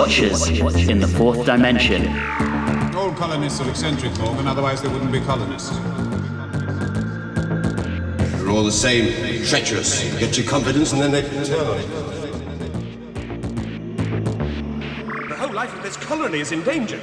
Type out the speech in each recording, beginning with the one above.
Watchers in the Fourth Dimension. All colonists are eccentric, Morgan, otherwise they wouldn't be colonists. They're all the same, treacherous. Get your confidence and then they turn. The whole life of this colony is in danger.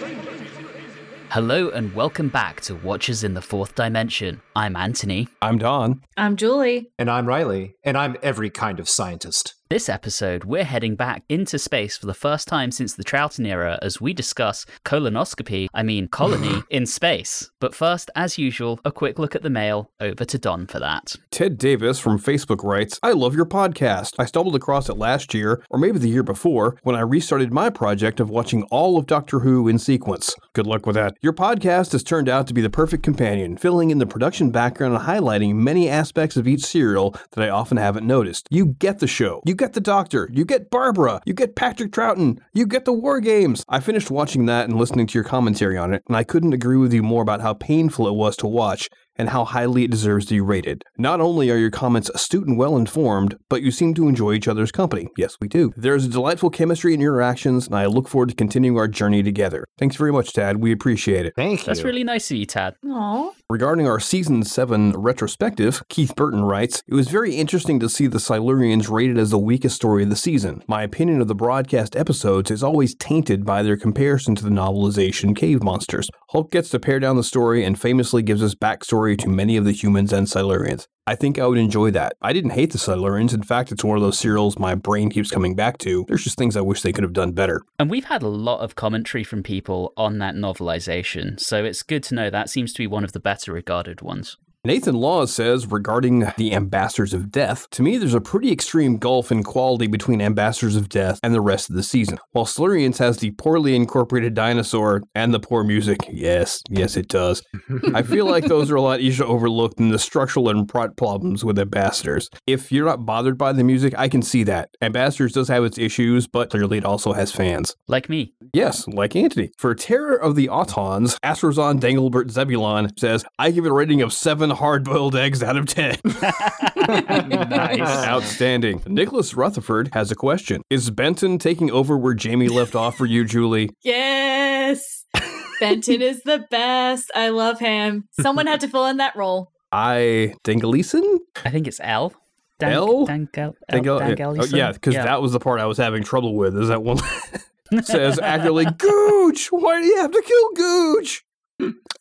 Hello and welcome back to Watchers in the Fourth Dimension. I'm Anthony. I'm Don. I'm Julie. And I'm Riley. And I'm every kind of scientist. This episode, we're heading back into space for the first time since the Troughton era as we discuss colonoscopy, I mean colony, in space. But first, as usual, a quick look at the mail. Over to Don for that. Ted Davis from Facebook writes I love your podcast. I stumbled across it last year, or maybe the year before, when I restarted my project of watching all of Doctor Who in sequence. Good luck with that. Your podcast has turned out to be the perfect companion, filling in the production background and highlighting many aspects of each serial that I often haven't noticed. You get the show. You get the Doctor. You get Barbara. You get Patrick Troughton. You get the War Games. I finished watching that and listening to your commentary on it, and I couldn't agree with you more about how painful it was to watch and how highly it deserves to be rated. Not only are your comments astute and well informed, but you seem to enjoy each other's company. Yes, we do. There is a delightful chemistry in your interactions, and I look forward to continuing our journey together. Thanks very much, Tad. We appreciate it. Thank you. That's really nice of you, Tad. Aw. Regarding our season 7 retrospective, Keith Burton writes It was very interesting to see the Silurians rated as the weakest story of the season. My opinion of the broadcast episodes is always tainted by their comparison to the novelization Cave Monsters. Hulke gets to pare down the story and famously gives us backstory to many of the humans and Silurians. I think I would enjoy that. I didn't hate the Silurians. In fact, it's one of those serials my brain keeps coming back to. There's just things I wish they could have done better. And we've had a lot of commentary from people on that novelization, so it's good to know that seems to be one of the better regarded ones. Nathan Law says regarding the Ambassadors of Death, to me there's a pretty extreme gulf in quality between Ambassadors of Death and the rest of the season. While Silurians has the poorly incorporated dinosaur and the poor music, yes, yes it does. I feel like those are a lot easier to overlook than the structural and plot problems with Ambassadors. If you're not bothered by the music, I can see that. Ambassadors does have its issues, but clearly it also has fans. Like me. Yes, like Anthony. For Terror of the Autons, Astrozon Danglebert Zebulon says, I give it a rating of 7 hard boiled eggs out of 10. nice. Outstanding. Nicholas Rutherford has a question. Is Benton taking over where Jamie left off for you, Julie? Yes. Benton is the best. I love him. Someone had to fill in that role. I Dangleeson? I think it's L. L? Dangal, Dangle- Dangal- oh, yeah, because that was the part I was having trouble with. Is that one says accurately, Gooch? Why do you have to kill Gooch?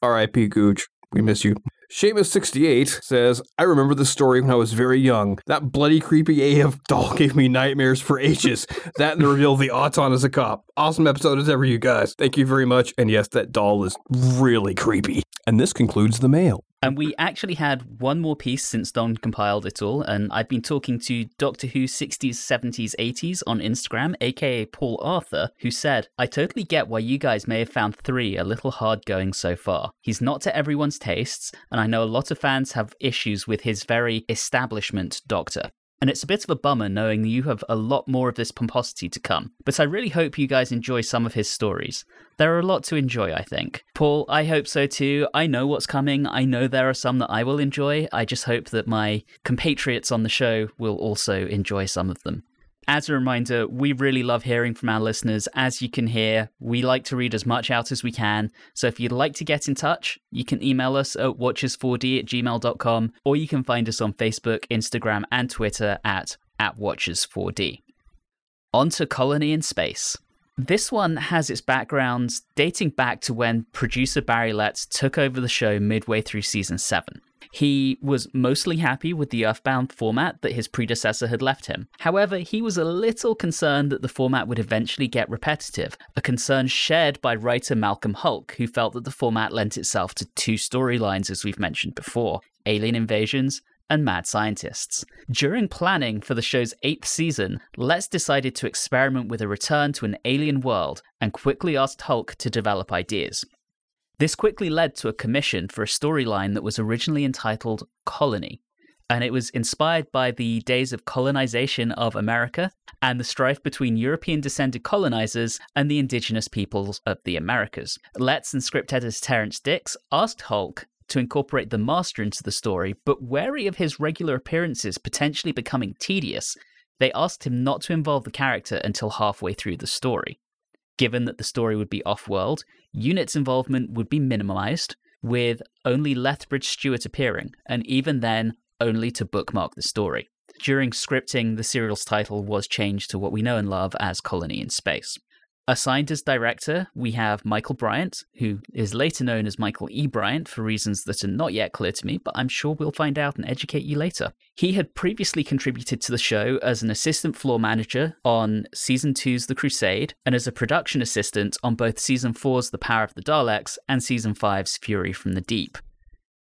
R.I.P. Gooch. We miss you. Seamus68 says, I remember the story when I was very young. That bloody creepy AF doll gave me nightmares for ages. that and the reveal of the Auton as a cop. Awesome episode as ever, you guys. Thank you very much. And yes, that doll is really creepy. And this concludes the mail. And we actually had one more piece since Don compiled it all, and I've been talking to Doctor Who 60s, 70s, 80s on Instagram, aka Paul Arthur, who said, I totally get why you guys may have found three a little hard going so far. He's not to everyone's tastes, and I know a lot of fans have issues with his very establishment Doctor. And it's a bit of a bummer knowing you have a lot more of this pomposity to come. But I really hope you guys enjoy some of his stories. There are a lot to enjoy, I think. Paul, I hope so too. I know what's coming. I know there are some that I will enjoy. I just hope that my compatriots on the show will also enjoy some of them. As a reminder, we really love hearing from our listeners. As you can hear, we like to read as much out as we can. So if you'd like to get in touch, you can email us at watchers4d at gmail.com or you can find us on Facebook, Instagram, and Twitter at, at watchers4d. On to Colony in Space. This one has its backgrounds dating back to when producer Barry Letts took over the show midway through season 7. He was mostly happy with the Earthbound format that his predecessor had left him. However, he was a little concerned that the format would eventually get repetitive, a concern shared by writer Malcolm Hulke, who felt that the format lent itself to two storylines, as we've mentioned before alien invasions and mad scientists. During planning for the show's eighth season, Letts decided to experiment with a return to an alien world and quickly asked Hulke to develop ideas. This quickly led to a commission for a storyline that was originally entitled Colony, and it was inspired by the days of colonization of America and the strife between European descended colonizers and the indigenous peoples of the Americas. Letts and script editor Terrance Dicks asked Hulke to incorporate the Master into the story, but wary of his regular appearances potentially becoming tedious, they asked him not to involve the character until halfway through the story. Given that the story would be off world, Unit's involvement would be minimized, with only Lethbridge Stewart appearing, and even then, only to bookmark the story. During scripting, the serial's title was changed to what we know and love as Colony in Space. Assigned as director, we have Michael Briant, who is later known as Michael E. Briant for reasons that are not yet clear to me, but I'm sure we'll find out and educate you later. He had previously contributed to the show as an assistant floor manager on season 2's The Crusade and as a production assistant on both season 4's The Power of the Daleks and season 5's Fury from the Deep.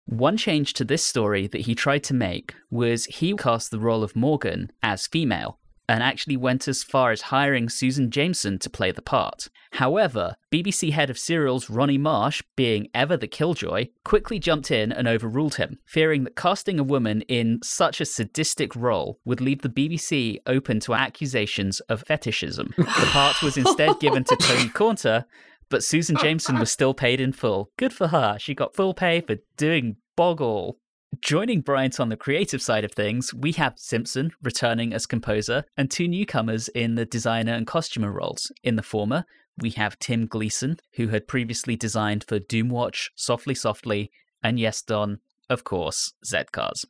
One change to this story that he tried to make was he cast the role of Morgan as female and actually went as far as hiring Susan Jameson to play the part. However, BBC head of serials Ronnie Marsh, being ever the killjoy, quickly jumped in and overruled him, fearing that casting a woman in such a sadistic role would leave the BBC open to accusations of fetishism. The part was instead given to Tony Caunter, but Susan Jameson was still paid in full. Good for her. She got full pay for doing boggle. Joining Briant on the creative side of things, we have Simpson returning as composer and two newcomers in the designer and costumer roles. In the former, we have Tim Gleeson, who had previously designed for Doomwatch, Softly Softly, and Yes Don, of course, Z Cars.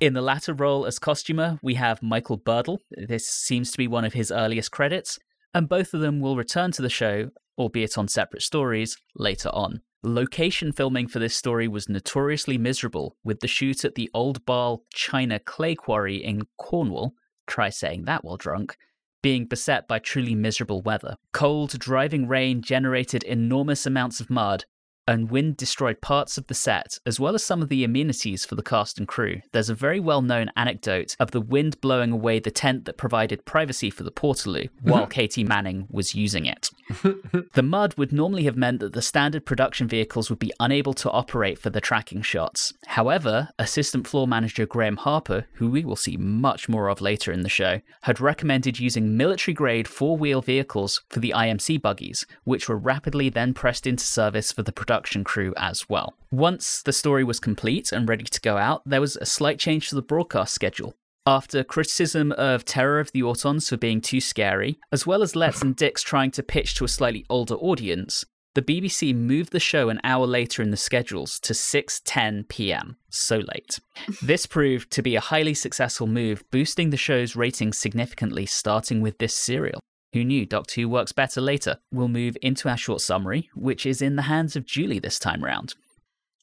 In the latter role as costumer, we have Michael Burdle. This seems to be one of his earliest credits, and both of them will return to the show, albeit on separate stories, later on. Location filming for this story was notoriously miserable, with the shoot at the Old Baal China clay quarry in Cornwall, try saying that while drunk, being beset by truly miserable weather. Cold, driving rain generated enormous amounts of mud, and wind destroyed parts of the set, as well as some of the amenities for the cast and crew. There's a very well known anecdote of the wind blowing away the tent that provided privacy for the Portaloo mm-hmm. while Katy Manning was using it. the mud would normally have meant that the standard production vehicles would be unable to operate for the tracking shots. However, assistant floor manager Graham Harper, who we will see much more of later in the show, had recommended using military grade four wheel vehicles for the IMC buggies, which were rapidly then pressed into service for the production crew as well. Once the story was complete and ready to go out, there was a slight change to the broadcast schedule. After criticism of Terror of the Autons for being too scary, as well as Letts and Dicks trying to pitch to a slightly older audience, the BBC moved the show an hour later in the schedules to 6:10 p.m. So late. This proved to be a highly successful move, boosting the show's ratings significantly starting with this serial. Who knew Doctor Who works better later? We'll move into our short summary, which is in the hands of Julie this time round.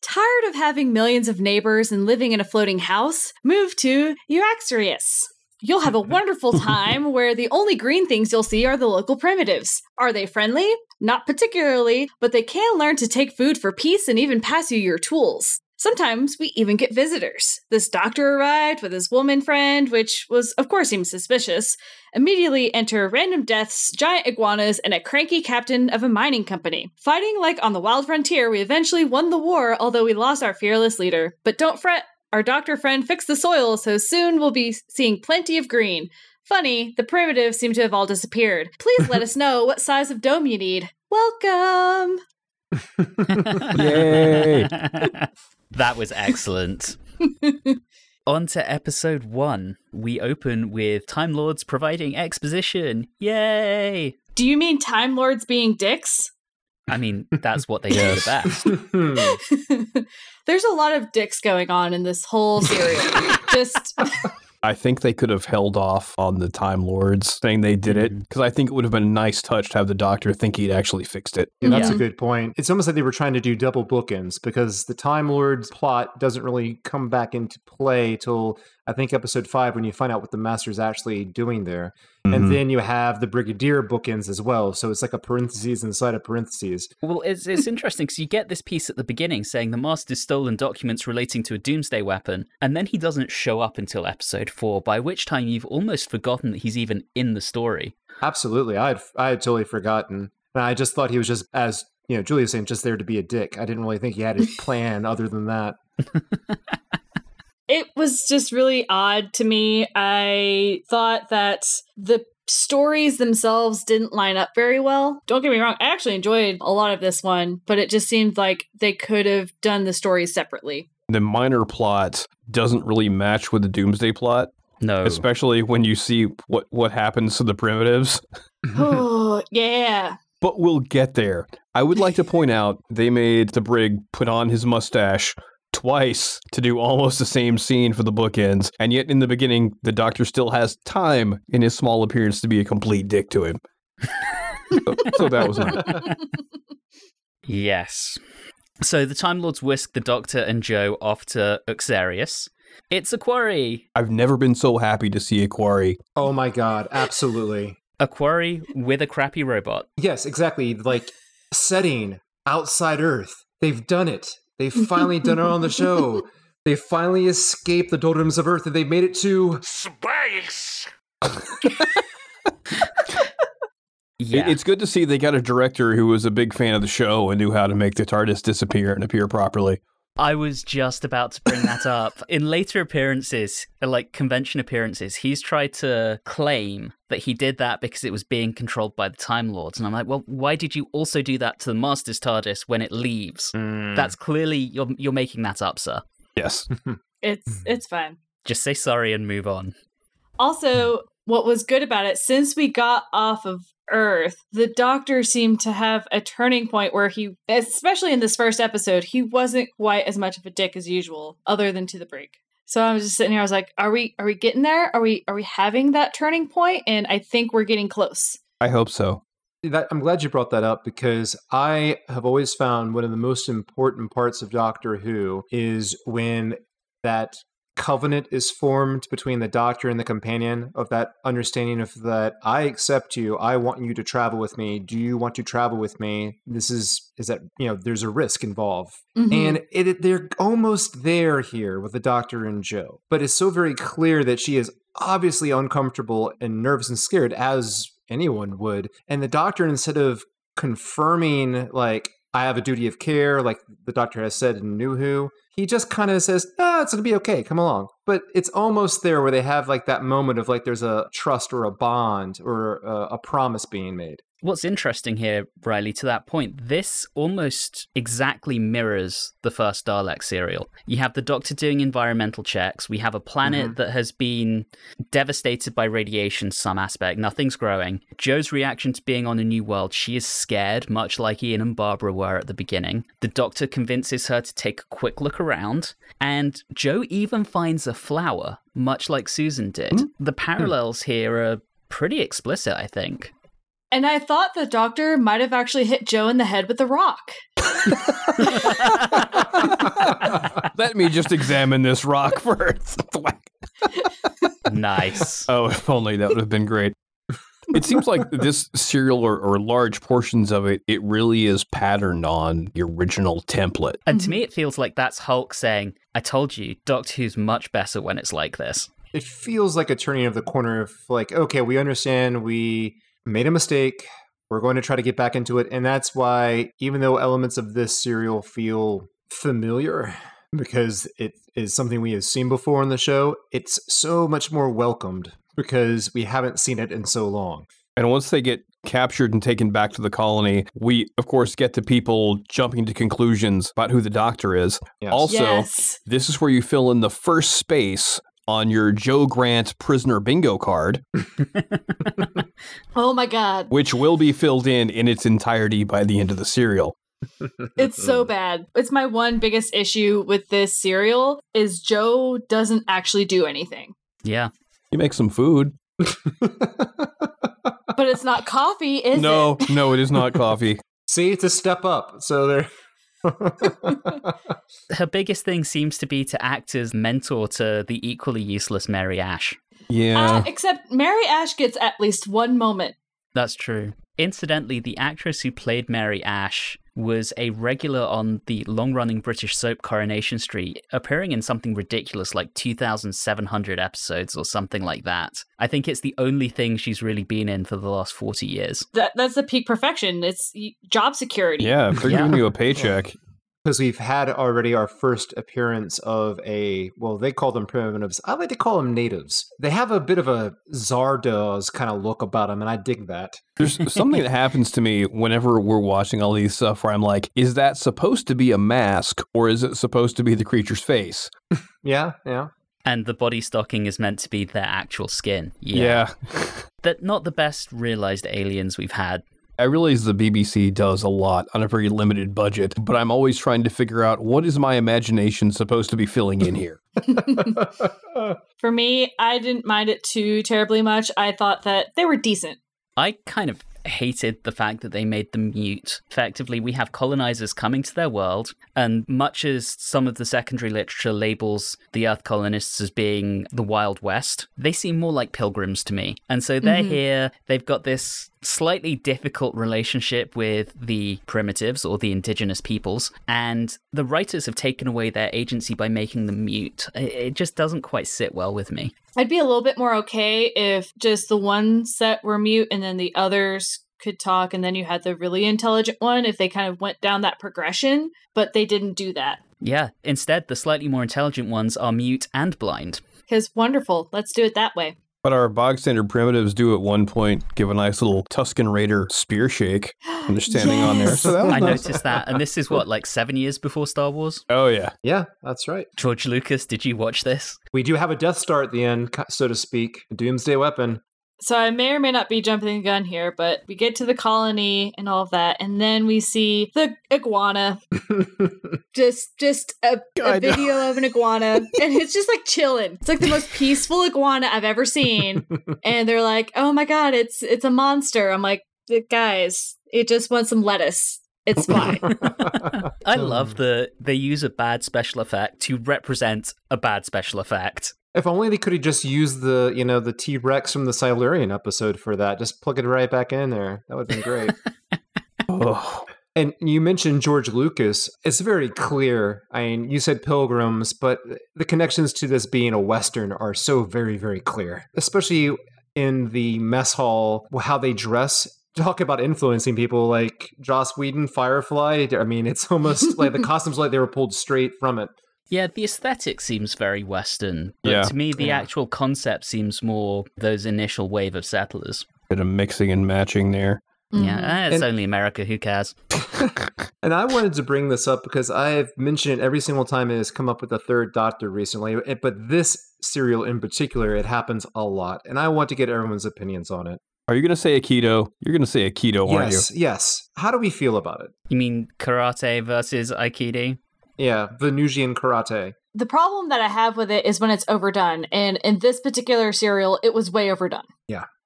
Tired of having millions of neighbors and living in a floating house? Move to Uxarius. You'll have a wonderful time where the only green things you'll see are the local primitives. Are they friendly? Not particularly, but they can learn to take food for peace and even pass you your tools. Sometimes we even get visitors. This doctor arrived with his woman friend, which was, of course, seemed suspicious. Immediately enter random deaths, giant iguanas, and a cranky captain of a mining company. Fighting like on the wild frontier, we eventually won the war, although we lost our fearless leader. But don't fret, our doctor friend fixed the soil, so soon we'll be seeing plenty of green. Funny, the primitives seem to have all disappeared. Please let us know what size of dome you need. Welcome! Yay! that was excellent. On to episode one. We open with Time Lords providing exposition. Yay! Do you mean Time Lords being dicks? I mean, that's what they do the best. There's a lot of dicks going on in this whole series. Just I think they could have held off on the Time Lords saying they did it mm-hmm. because I think it would have been a nice touch to have the Doctor think he'd actually fixed it. Yeah, that's Yeah. a good point. It's almost like they were trying to do double bookends because the Time Lords plot doesn't really come back into play till I think episode five when you find out what the Master's actually doing there. Mhm. And then you have the Brigadier bookends as well. So it's like a parentheses inside a parentheses. Well, it's, it's interesting because you get this piece at the beginning saying the Master's stolen documents relating to a doomsday weapon, and then he doesn't show up until episode four, by which time you've almost forgotten that he's even in the story. Absolutely. I had I had totally forgotten. And I just thought he was just as you know, Julia was saying just there to be a dick. I didn't really think he had a plan other than that. it was just really odd to me. I thought that the stories themselves didn't line up very well. Don't get me wrong, I actually enjoyed a lot of this one, but it just seemed like they could have done the stories separately. The minor plot doesn't really match with the Doomsday plot, No. especially when you see what what happens to the primitives. oh, yeah. but we'll get there. I would like to point out they made the brig put on his mustache twice to do almost the same scene for the bookends, and yet in the beginning, the Doctor still has time in his small appearance to be a complete dick to him. so, so that was nice. Yes. So the Time Lords whisk the Doctor and Jo off to Uxarius. It's a quarry. I've never been so happy to see a quarry. Oh my god, absolutely. A quarry with a crappy robot. Yes, exactly. Like setting outside Earth. They've done it. They've finally done it on the show. They finally escaped the doldrums of Earth and they've made it to Space! Yeah. It's good to see they got a director who was a big fan of the show and knew how to make the TARDIS disappear and appear properly. I was just about to bring that up. In later appearances, uh, like convention appearances, he's tried to claim that he did that because it was being controlled by the Time Lords. And I'm like, well, why did you also do that to the Master's TARDIS when it leaves? Mm. That's clearly you're you're making that up, sir. Yes. It's it's fine. Just say sorry and move on. Also, what was good about it, since we got off of Earth, the Doctor seemed to have a turning point where he, especially in this first episode, he wasn't quite as much of a dick as usual, other than to the break. So I was just sitting here. I was like, "Are we? Are we getting there? Are we? Are we having that turning point?" And I think we're getting close. I hope so. That, I'm glad you brought that up because I have always found one of the most important parts of Doctor Who is when that covenant is formed between the Doctor and the companion of that understanding of that I accept you, I want you to travel with me. Do you want to travel with me? This is is that you know there's a risk involved, Mhm. and it, it- they're almost there here with the Doctor and Jo, but it's so very clear that she is obviously uncomfortable and nervous and scared as anyone would. And the doctor, instead of confirming, like, I have a duty of care, like the doctor has said in New Who, he just kind of says, ah, it's going to be okay, come along. But it's almost there where they have like that moment of like there's a trust or a bond or a, a promise being made. What's interesting here, Riley, to that point, this almost exactly mirrors the first Dalek serial. You have the Doctor doing environmental checks. We have a planet mm-hmm. that has been devastated by radiation, some aspect. Nothing's growing. Jo's reaction to being on a new world, she is scared, much like Ian and Barbara were at the beginning. The Doctor convinces her to take a quick look around, and Jo even finds a flower, much like Susan did. Hmm. The hmm. parallels here are pretty explicit, I think. And I thought the Doctor might have actually hit Jo in the head with a rock. Let me just examine this rock first. Thwack. Nice. oh, if only that would have been great. It seems like this serial or, or large portions of it, it really is patterned on the original template. And to mm-hmm. me, it feels like that's Hulke saying, I told you, Doctor Who's much better when it's like this. It feels like a turning of the corner of like, okay, we understand we made a mistake. We're going to try to get back into it. And that's why, even though elements of this serial feel familiar, because it is something we have seen before in the show, it's so much more welcomed because we haven't seen it in so long. And once they get captured and taken back to the colony, we, of course, get to people jumping to conclusions about who the doctor is. Yes. Also, yes. this is where you fill in the first space on your Jo Grant prisoner bingo card, Oh my god. which will be filled in in its entirety by the end of the serial. It's so bad. It's my one biggest issue with this serial is Jo doesn't actually do anything. Yeah. You make some food. But it's not coffee, is no, it? no, it is not coffee. See, it's a step up. So there. Her biggest thing seems to be to act as mentor to the equally useless Mary Ash. Yeah. Uh, except Mary Ash gets at least one moment. That's true. Incidentally, the actress who played Mary Ash was a regular on the long running British soap Coronation Street, appearing in something ridiculous like 2,700 episodes or something like that. I think it's the only thing she's really been in for the last 40 years. That that's the peak perfection. It's job security. yeah, if they're Yeah. giving you a paycheck. because we've had already our first appearance of a well they call them primitives i like to call them natives they have a bit of a zardoz kind of look about them and i dig that There's something that happens to me whenever we're watching all these stuff where I'm like, is that supposed to be a mask or is it supposed to be the creature's face? yeah yeah And the body stocking is meant to be their actual skin. Yeah. yeah. that not the best realized aliens we've had. I realize the BBC does a lot on a very limited budget, but I'm always trying to figure out what is my imagination supposed to be filling in here. For me, I didn't mind it too terribly much. I thought that they were decent. I kind of hated the fact that they made them mute. Effectively, we have colonizers coming to their world, and much as some of the secondary literature labels the Earth colonists as being the Wild West, they seem more like pilgrims to me. And so they're mm-hmm. here, they've got this slightly difficult relationship with the primitives or the indigenous peoples, and the writers have taken away their agency by making them mute. It it just doesn't quite sit well with me. I'd be a little bit more okay if just the one set were mute and then the others could talk, and then you had the really intelligent one if they kind of went down that progression, but they didn't do that. Yeah, instead, the slightly more intelligent ones are mute and blind. Because wonderful, let's do it that way. But our bog standard primitives do at one point give a nice little Tusken Raider spear shake when they're standing on there. So that I nice. noticed that, and this is what, like seven years before Star Wars? Oh yeah. Yeah, that's right. George Lucas, did you watch this? We do have a Death Star at the end, so to speak, a doomsday weapon. So I may or may not be jumping the gun here, but we get to the colony and all of that, and then we see the iguana. just just a, know. video of an iguana, and it's just like chilling. It's like the most peaceful iguana I've ever seen. and they're like, "Oh my god, it's it's a monster." I'm like, guys, it just wants some lettuce. It's fine. I love that they use a bad special effect to represent a bad special effect. If only they could have just used the, you know, the T Rex from the Silurian episode for that. Just plug it right back in there. That would have been great. Oh. And you mentioned George Lucas. It's very clear. I mean, you said pilgrims, but the connections to this being a Western are so very, very clear, especially in the mess hall, how they dress. Talk about influencing people like Joss Whedon, Firefly. I mean, it's almost like the costumes like they were pulled straight from it. Yeah, the aesthetic seems very Western, but Yeah. to me, the Yeah. actual concept seems more those initial wave of settlers. Bit of mixing and matching there. Yeah, eh, it's And- only America. Who cares? And I wanted to bring this up because I've mentioned it every single time it has come up with the third Doctor recently. eh, But this serial in particular, it happens a lot. And I want to get everyone's opinions on it. Are you going to say Aikido? You're going to say Aikido, aren't you? yes, yes. How do we feel about it? You mean karate versus aikido? Yeah, Venusian karate. the problem that I have with it is when it's overdone, and in this particular serial, it was way overdone.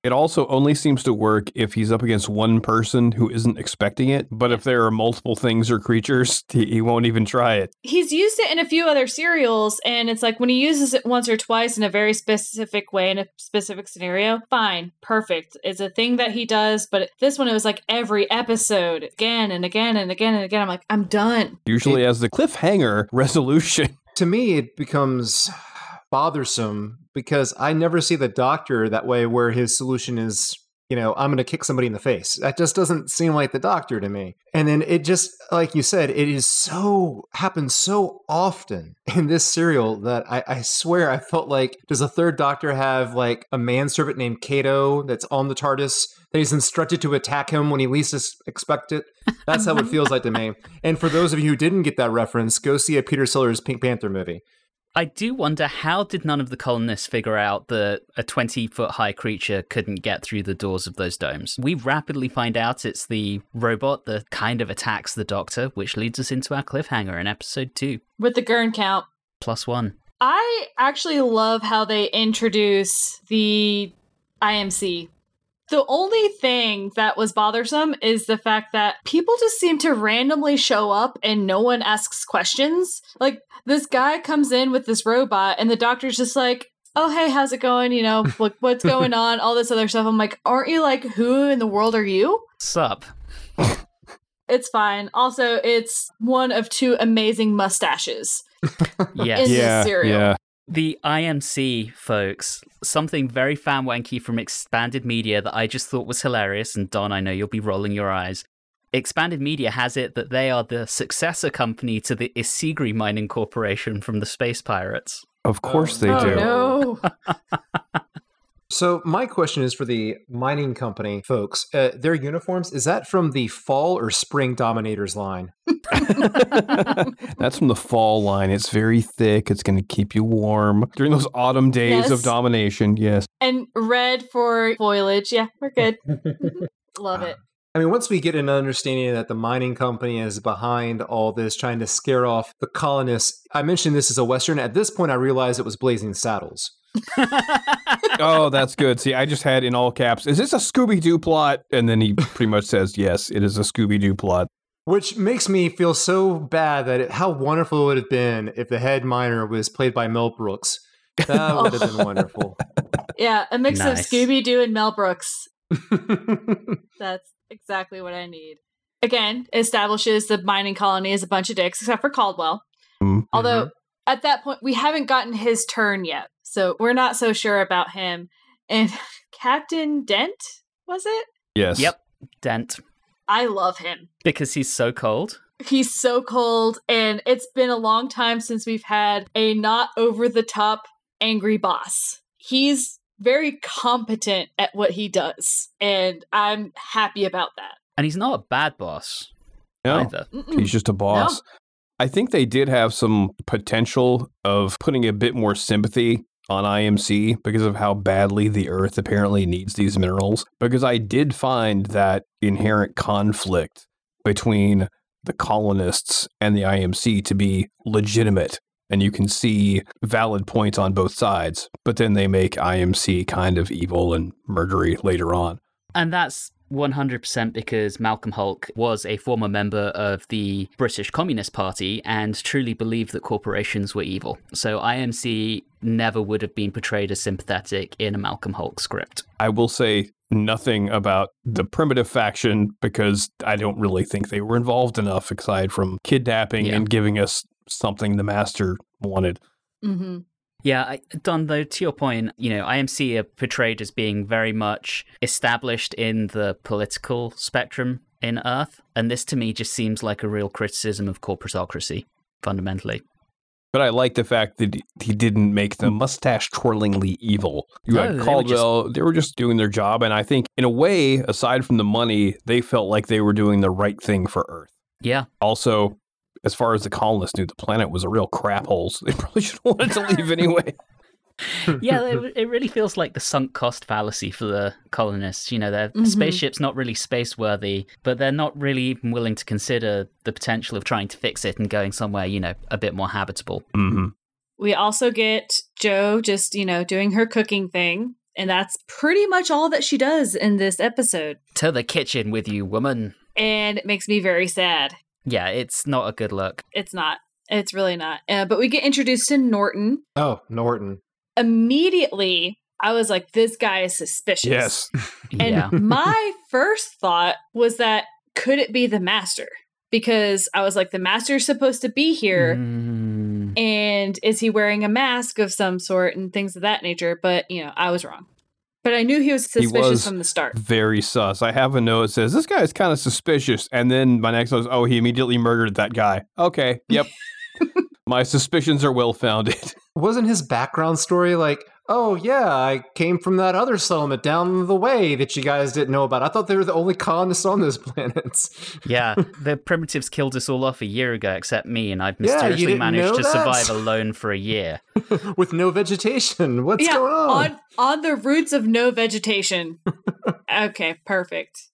It also only seems to work if he's up against one person who isn't expecting it. But if there are multiple things or creatures, he, he won't even try it. He's used it in a few other serials, and it's like when he uses it once or twice in a very specific way in a specific scenario, fine, perfect. It's a thing that he does, but this one it was like every episode, again and again and again and again. I'm like, I'm done. Usually as the cliffhanger resolution. To me, it becomes bothersome because I never see the Doctor that way where his solution is, you know, I'm going to kick somebody in the face. That just doesn't seem like the Doctor to me. And then it just, like you said, it is so, happens so often in this serial that I, I swear I felt like, does a third Doctor have like a manservant named Kato that's on the TARDIS that he's instructed to attack him when he least expects it? That's how it feels like to me. And for those of you who didn't get that reference, go see a Peter Sellers Pink Panther movie. I do wonder how did none of the colonists figure out that a 20 foot high creature couldn't get through the doors of those domes? We rapidly find out it's the robot that kind of attacks the doctor, which leads us into our cliffhanger in episode 2. With the Gurn count, Plus one. I actually love how they introduce the IMC. The only thing that was bothersome is the fact that people just seem to randomly show up and no one asks questions. Like, this guy comes in with this robot, and the doctor's just like, Oh, hey, how's it going? You know, like, what's going on? All this other stuff. I'm like, aren't you like, who in the world are you? Sup? It's fine. Also, it's one of two amazing mustaches. Yes. In this yeah, serial. yeah. The IMC, folks, something very fan wanky from Expanded Media that I just thought was hilarious, and Don, I know you'll be rolling your eyes. Expanded Media has it that they are the successor company to the Issigri Mining Corporation from the Space Pirates. Of course they oh, do. no. So my question is for the mining company folks. Uh, their uniforms is that from the fall or spring Dominators line? That's from the fall line. It's very thick. It's going to keep you warm during those autumn days Yes. of domination. Yes. and red for foliage. Yeah, we're good. Love it. I mean, once we get an understanding that the mining company is behind all this, trying to scare off the colonists, I mentioned this as a Western. At this point, I realized it was Blazing Saddles. Oh, that's good. See, I just had in all caps, is this a Scooby Doo plot? And then he pretty much says, yes, it is a Scooby Doo plot. Which makes me feel so bad that it, how wonderful it would have been if the head miner was played by Mel Brooks. That would have been wonderful. Yeah, a mix Nice. of Scooby Doo and Mel Brooks. That's exactly what I need. Again, establishes the mining colony as a bunch of dicks, except for Caldwell. Mhm. Although at that point, we haven't gotten his turn yet, so we're not so sure about him. And Captain Dent, was it? Yes. Yep. Dent. I love him. Because he's so cold. He's so cold, and it's been a long time since we've had a not over the top angry boss. He's very competent at what he does, and I'm happy about that. And he's not a bad boss No, either. Mm-mm. he's just a boss. I think they did have some potential of putting a bit more sympathy on IMC because of how badly the Earth apparently needs these minerals. Because I did find that inherent conflict between the colonists and the IMC to be legitimate. And you can see valid points on both sides, but then they make IMC kind of evil and murdery later on. And that's 100% because Malcolm Hulke was a former member of the British Communist Party and truly believed that corporations were evil. So IMC never would have been portrayed as sympathetic in a Malcolm Hulke script. I will say nothing about the primitive faction because I don't really think they were involved enough aside from kidnapping Yeah. and giving us something the master wanted. Mm-hmm. Yeah, I, Don, though, to your point, you know, IMC are portrayed as being very much established in the political spectrum in Earth. And this to me just seems like a real criticism of corporatocracy, fundamentally. But I like the fact that he didn't make them mustache twirlingly evil. You No, had oh, they were Caldwell, they were just doing their job. And I think, in a way, aside from the money, they felt like they were doing the right thing for Earth. Yeah, Also, as far as the colonists knew, the planet was a real crap hole. So they probably should have wanted to leave anyway. yeah, it, it really feels like the sunk cost fallacy for the colonists. You know, their Mhm. spaceship's not really space worthy, but they're not really even willing to consider the potential of trying to fix it and going somewhere, you know, a bit more habitable. hmm We also get Jo just, you know, doing her cooking thing. And that's pretty much all that she does in this episode. To the kitchen with you, woman. And it makes me very sad. Yeah, it's not a good look. It's not. It's really not. Uh, but we get introduced to Norton. Oh, Norton. Immediately, I was like, this guy is suspicious. Yes. And yeah. my first thought was that could it be the master? Because I was like, the master's supposed to be here. Mm, And is he wearing a mask of some sort and things of that nature? But, you know, I was wrong. But I knew he was He suspicious was from the start. very sus. I have a note that says this guy is kind of suspicious, and then my next note is, oh, he immediately murdered that guy. Okay, yep. my suspicions are well founded. Wasn't his background story like, oh, yeah, I came from that other settlement down the way that you guys didn't know about? I thought they were the only colonists on those planets. yeah, the primitives killed us all off a year ago, except me, and I've mysteriously didn't managed to that? survive alone for a year. with no vegetation. What's yeah, going on? on on the roots of no vegetation. okay, perfect.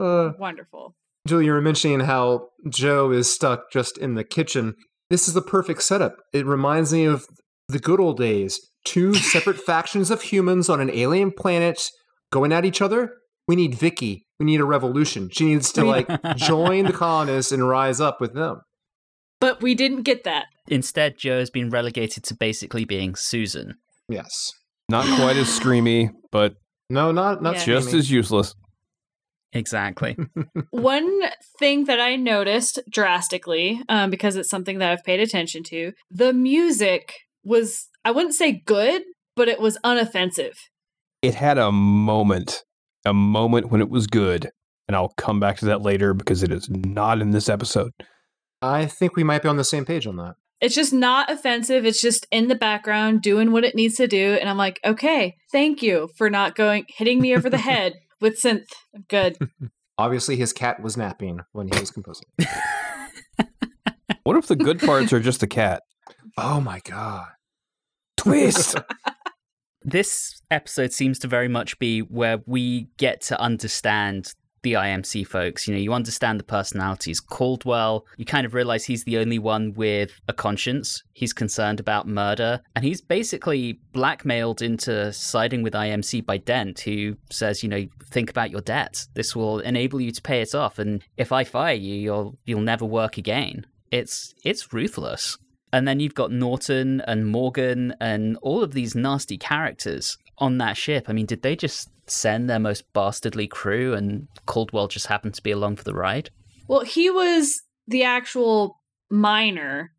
Uh, Wonderful. Julie, you were mentioning how Jo is stuck just in the kitchen. This is the perfect setup. It reminds me of the good old days. Two separate factions of humans on an alien planet going at each other. We need Vicky. We need a revolution. She needs to like join the colonists and rise up with them. But we didn't get that. Instead, Jo has been relegated to basically being Susan. Yes. Not quite as screamy, but No, not not Yeah. just as useless. Exactly. One thing that I noticed drastically, um, because it's something that I've paid attention to, the music was, I wouldn't say good, but it was unoffensive. It had a moment, a moment when it was good, and I'll come back to that later because it is not in this episode. I think we might be on the same page on that. It's just not offensive. It's just in the background doing what it needs to do. And I'm like, okay, thank you for not going, hitting me over the head with synth. Good. Obviously, his cat was napping when he was composing. What if the good parts are just the cat? oh my god! Twist. this episode seems to very much be where we get to understand the IMC folks. You know, you understand the personalities. Caldwell, you kind of realize he's the only one with a conscience. He's concerned about murder, and he's basically blackmailed into siding with IMC by Dent, who says, you know, think about your debt. This will enable you to pay it off, and if I fire you, you'll you'll never work again. It's it's ruthless. And then you've got Norton and Morgan and all of these nasty characters on that ship. I mean, did they just send their most bastardly crew and Caldwell just happened to be along for the ride? Well, he was the actual miner,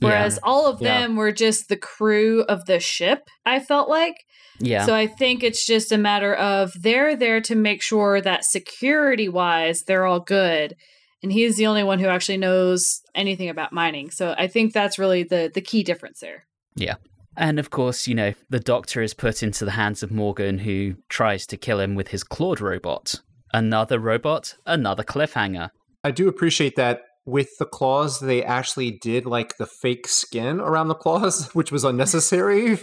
whereas Yeah. all of Yeah. them were just the crew of the ship, I felt like. Yeah. So I think it's just a matter of they're there to make sure that security wise, they're all good. And he's the only one who actually knows anything about mining. So I think that's really the, the key difference there. Yeah. And of course, you know, the doctor is put into the hands of Morgan, who tries to kill him with his clawed robot. Another robot, another cliffhanger. I do appreciate that with the claws, they actually did like the fake skin around the claws, which was unnecessary.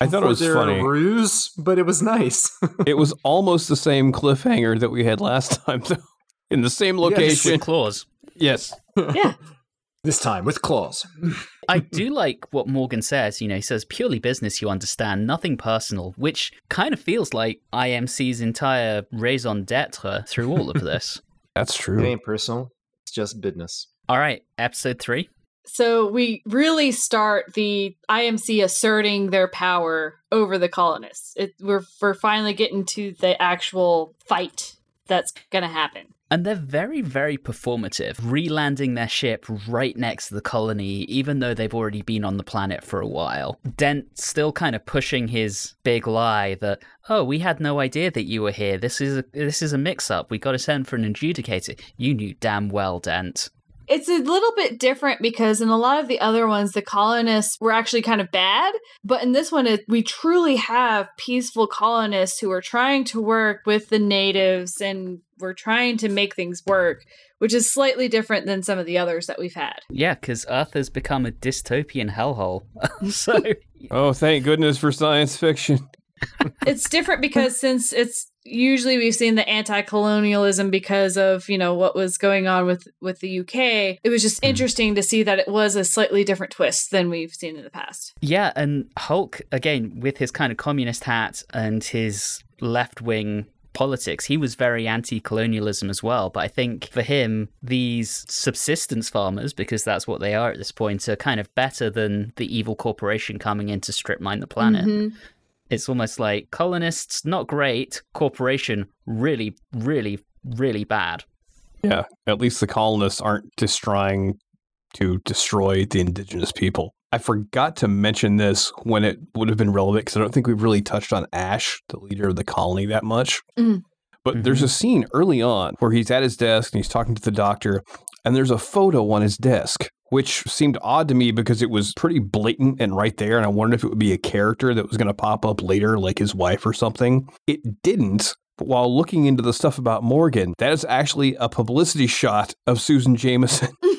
I thought it for was their funny. ruse, but it was nice. it was almost the same cliffhanger that we had last time, though. In the same location. With claws. yes. Yeah. this time with claws. I do like what Morgan says. You know, he says purely business, you understand, nothing personal, which kind of feels like IMC's entire raison d'etre through all of this. That's It true. ain't personal. It's just business. all right, episode three. So we really start the IMC asserting their power over the colonists. It, we're we're finally getting to the actual fight that's going to happen. And they're very, very performative, re-landing their ship right next to the colony, even though they've already been on the planet for a while. Dent still kind of pushing his big lie that, oh, we had no idea that you were here. This is a, this is a mix-up. We got to send for an adjudicator. You knew damn well, Dent. It's a little bit different because in a lot of the other ones, the colonists were actually kind of bad. But in this one, it, we truly have peaceful colonists who are trying to work with the natives and we're trying to make things work, which is slightly different than some of the others that we've had. Yeah, because Earth has become a dystopian hellhole. so Oh, thank goodness for science fiction. it's different because since it's usually we've seen the anti-colonialism because of you know what was going on with with the UK it was just interesting to see that it was a slightly different twist than we've seen in the past Yeah, and Hulke, again, with his kind of communist hat and his left wing politics, he was very anti colonialism as well. But I think for him, these subsistence farmers, because that's what they are at this point, are kind of better than the evil corporation coming in to strip mine the planet. Mhm. It's almost like colonists, not great, corporation, really, really, really bad. Yeah, at least the colonists aren't just trying to destroy the indigenous people. I forgot to mention this when it would have been relevant because I don't think we've really touched on Ash, the leader of the colony, that much. Mm. But there's a scene early on where he's at his desk and he's talking to the doctor, and there's a photo on his desk, which seemed odd to me because it was pretty blatant and right there. And I wondered if it would be a character that was going to pop up later, like his wife or something. It didn't. But while looking into the stuff about Morgan, that is actually a publicity shot of Susan Jameson.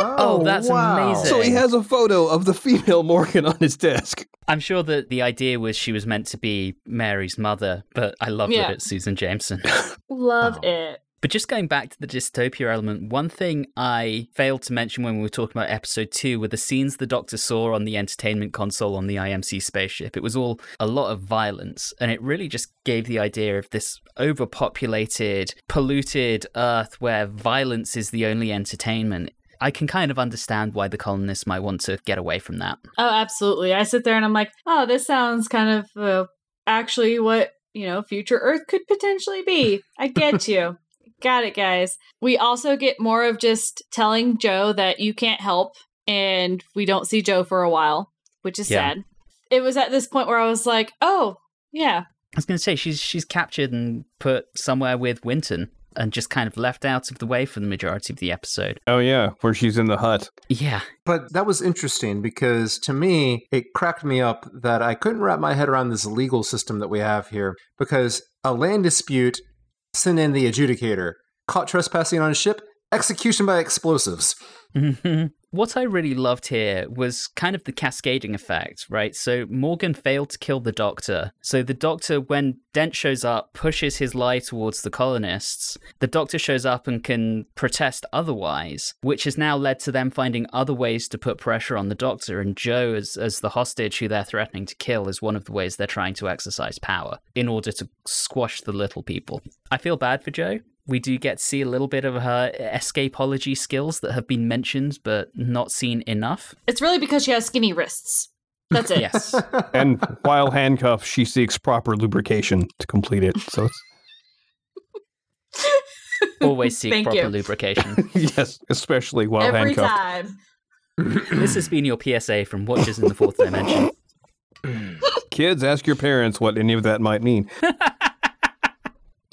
Oh, that's oh, amazing. so he has a photo of the female Morgan on his desk. I'm sure that the idea was she was meant to be Mary's mother, but I love Yeah. that it's Susan Jameson. love oh. it But just going back to the dystopia element, one thing I failed to mention when we were talking about episode two were the scenes the Doctor saw on the entertainment console on the IMC spaceship. It was all a lot of violence, and it really just gave the idea of this overpopulated, polluted Earth where violence is the only entertainment. I can kind of understand why the colonists might want to get away from that. oh absolutely I sit there and I'm like oh this sounds kind of uh, actually what you know future earth could potentially be I get you got it guys we also get more of just telling Jo that you can't help and we don't see Jo for a while which is Yeah. sad it was at this point where I was like oh yeah I was going to say she's she's captured and put somewhere with Winton and just kind of left out of the way for the majority of the episode. Oh, yeah, where she's in the hut. Yeah, But that was interesting because to me, it cracked me up that I couldn't wrap my head around this legal system that we have here. Because a land dispute, send in the adjudicator. Caught trespassing on a ship, Execution by explosives. What I really loved here was kind of the cascading effect, right? So Morgan failed to kill the doctor. So the doctor, when Dent shows up, pushes his lie towards the colonists. The doctor shows up and can protest otherwise, which has now led to them finding other ways to put pressure on the doctor. And Jo, as, as the hostage who they're threatening to kill, is one of the ways they're trying to exercise power in order to squash the little people. I feel bad for Jo we do get to see a little bit of her escapology skills that have been mentioned but not seen enough. It's really because she has skinny wrists. That's it. Yes. and while handcuffed, she seeks proper lubrication to complete it. So it's, Always seek Thank proper you. lubrication. yes, especially while Every handcuffed. time. this has been your PSA from Watches in the Fourth Dimension. Kids, ask your parents what any of that might mean.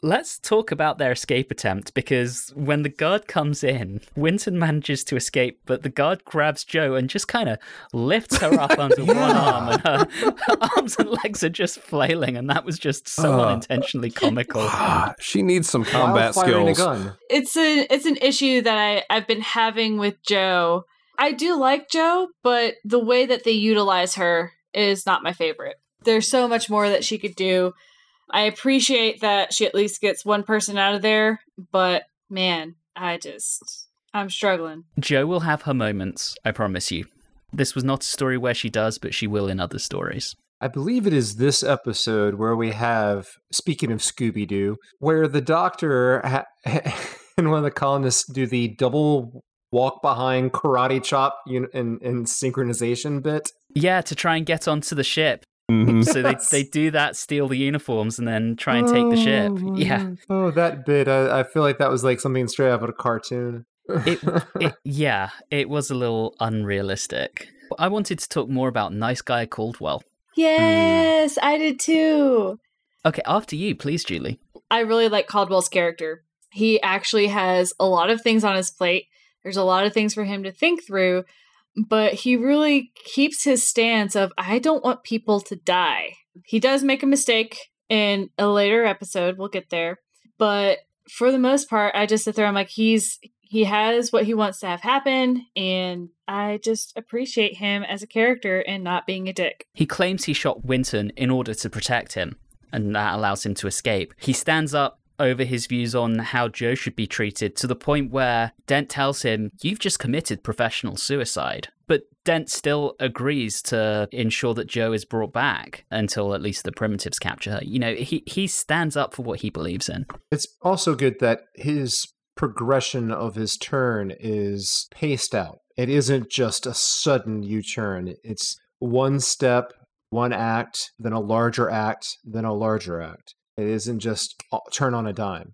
Let's talk about their escape attempt because when the guard comes in, Winton manages to escape, but the guard grabs Jo and just kind of lifts her up under one arm, and her, her arms and legs are just flailing, and that was just so Uh. unintentionally comical. She needs some While combat firing a skills. gun. It's a it's an issue that I, I've been having with Jo. I do like Jo, but the way that they utilize her is not my favorite. There's so much more that she could do. I appreciate that she at least gets one person out of there, but man, I just I'm struggling. Jo will have her moments, I promise you. This was not a story where she does, but she will in other stories. I believe it is this episode where we have, speaking of Scooby Doo, where the doctor ha- and one of the colonists do the double walk behind karate chop un- and, and synchronization bit. Yeah, to try and get onto the ship. Mhm. So they, they do that, steal the uniforms, and then try and take the ship. Yeah. Oh, that bit. I, I feel like that was like something straight out of a cartoon. It, it, yeah, it was a little unrealistic. I wanted to talk more about Nice Guy Caldwell. Yes, I did too. Okay, after you, please, Julie. I really like Caldwell's character. He actually has a lot of things on his plate. There's a lot of things for him to think through, but he really keeps his stance of I don't want people to die. He does make a mistake in a later episode, we'll get there, but for the most part, I just sit there I'm like he's he has what he wants to have happen and I just appreciate him as a character and not being a dick. He claims he shot Winton in order to protect him, and that allows him to escape. He stands up over his views on how Jo should be treated to the point where Dent tells him, You've just committed professional suicide. But Dent still agrees to ensure that Jo is brought back until at least the primitives capture her. You know, he, he stands up for what he believes in. It's also good that his progression of his turn is paced out. It isn't just a sudden U turn, it's one step, one act, then a larger act, then a larger act. It isn't just uh, turn on a dime.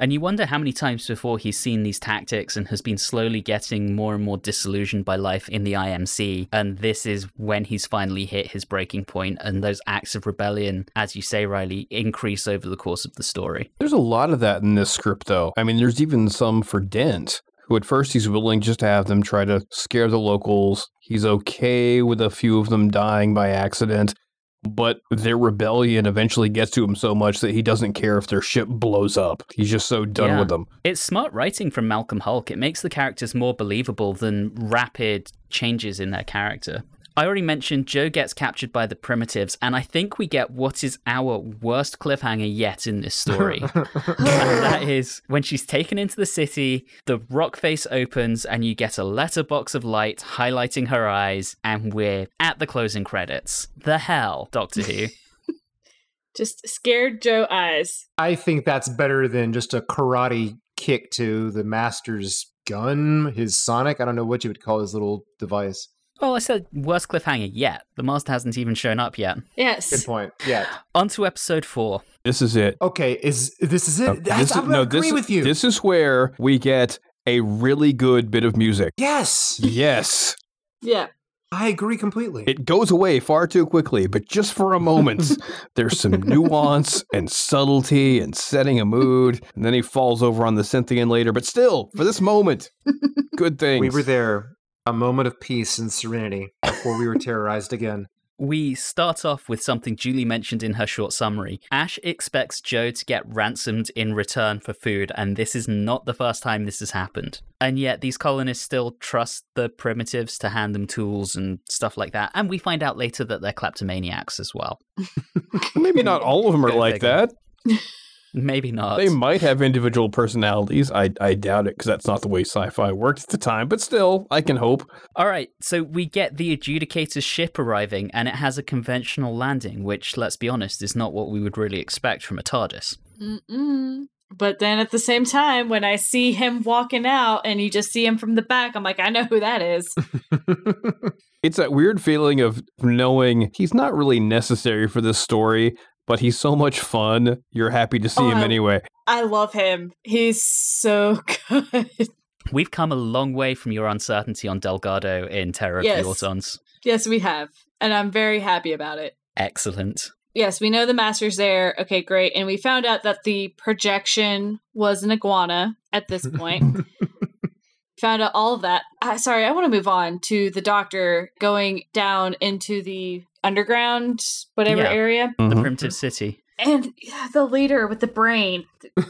And you wonder how many times before he's seen these tactics and has been slowly getting more and more disillusioned by life in the IMC. And this is when he's finally hit his breaking point, and those acts of rebellion, as you say, Riley, increase over the course of the story. There's a lot of that in this script, though. I mean, there's even some for Dent, who at first he's willing just to have them try to scare the locals. He's okay with a few of them dying by accident, but their rebellion eventually gets to him so much that he doesn't care if their ship blows up. He's just so done Yeah. with them. It's smart writing from Malcolm Hulke. It makes the characters more believable than rapid changes in their character. I already mentioned Jo gets captured by the primitives, and I think we get what is our worst cliffhanger yet in this story. and that is when she's taken into the city, the rock face opens, and you get a letterbox of light highlighting her eyes, and we're at the closing credits. The hell, Doctor Who. Just scared Jo eyes. I think that's better than just a karate kick to the master's gun, his sonic. I don't know what you would call his little device. Well, I said worst cliffhanger yet. The master hasn't even shown up yet. Yes. Good point. Yeah. On to episode four. This is it. Okay. Is this is it? Uh, That's, this I'm is, gonna no, agree this, with you. This is where we get a really good bit of music. yes, Yes. Yeah. I agree completely. It goes away far too quickly, but just for a moment, there's some nuance and subtlety and setting a mood. And then he falls over on the Cynthian later, but still, for this moment, good things. we were there, a moment of peace and serenity before we were terrorized again. We start off with something Julie mentioned in her short summary. Ashe expects Jo to get ransomed in return for food, and this is not the first time this has happened. And yet, these colonists still trust the primitives to hand them tools and stuff like that. And we find out later that they're kleptomaniacs as well. Maybe not all of them are Go like figure. that. Maybe not. They might have individual personalities. I, I doubt it because that's not the way sci fi worked at the time, but still, I can hope. All right, so we get the Adjudicator's ship arriving, and it has a conventional landing, which, let's be honest, is not what we would really expect from a TARDIS. Mm-mm. But then at the same time, when I see him walking out and you just see him from the back, I'm like, I know who that is. It's that weird feeling of knowing he's not really necessary for this story, but he's so much fun. You're happy to see Oh, him I- anyway. I love him. He's so good. We've come a long way from your uncertainty on Delgado in Terror of Yes. the Autons. yes, we have. And I'm very happy about it. Excellent. Yes, we know the master's there. Okay, great. And we found out that the projection was an iguana at this point. found out all of that. Uh, sorry, I want to move on to the doctor going down into the underground, whatever Yeah. area. The Mhm. Primitive City. And yeah, the leader with the brain,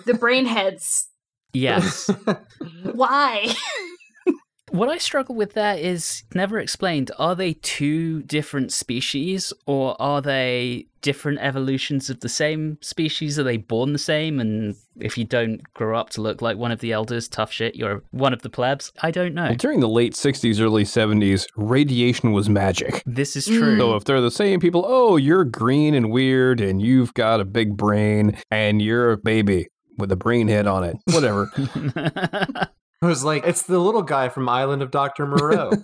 the brain heads. Yes. Why? what I struggle with there is never explained. Are they two different species or are they different evolutions of the same species? Are they born the same? And if you don't grow up to look like one of the elders, tough shit, you're one of the plebs? I don't know. Well, during the late 60s, early 70s, radiation was magic. This is Mm. true. So if they're the same people, oh, you're green and weird and you've got a big brain and you're a baby with a brain head on it. Whatever. I was like, it's the little guy from Island of Dr. Moreau.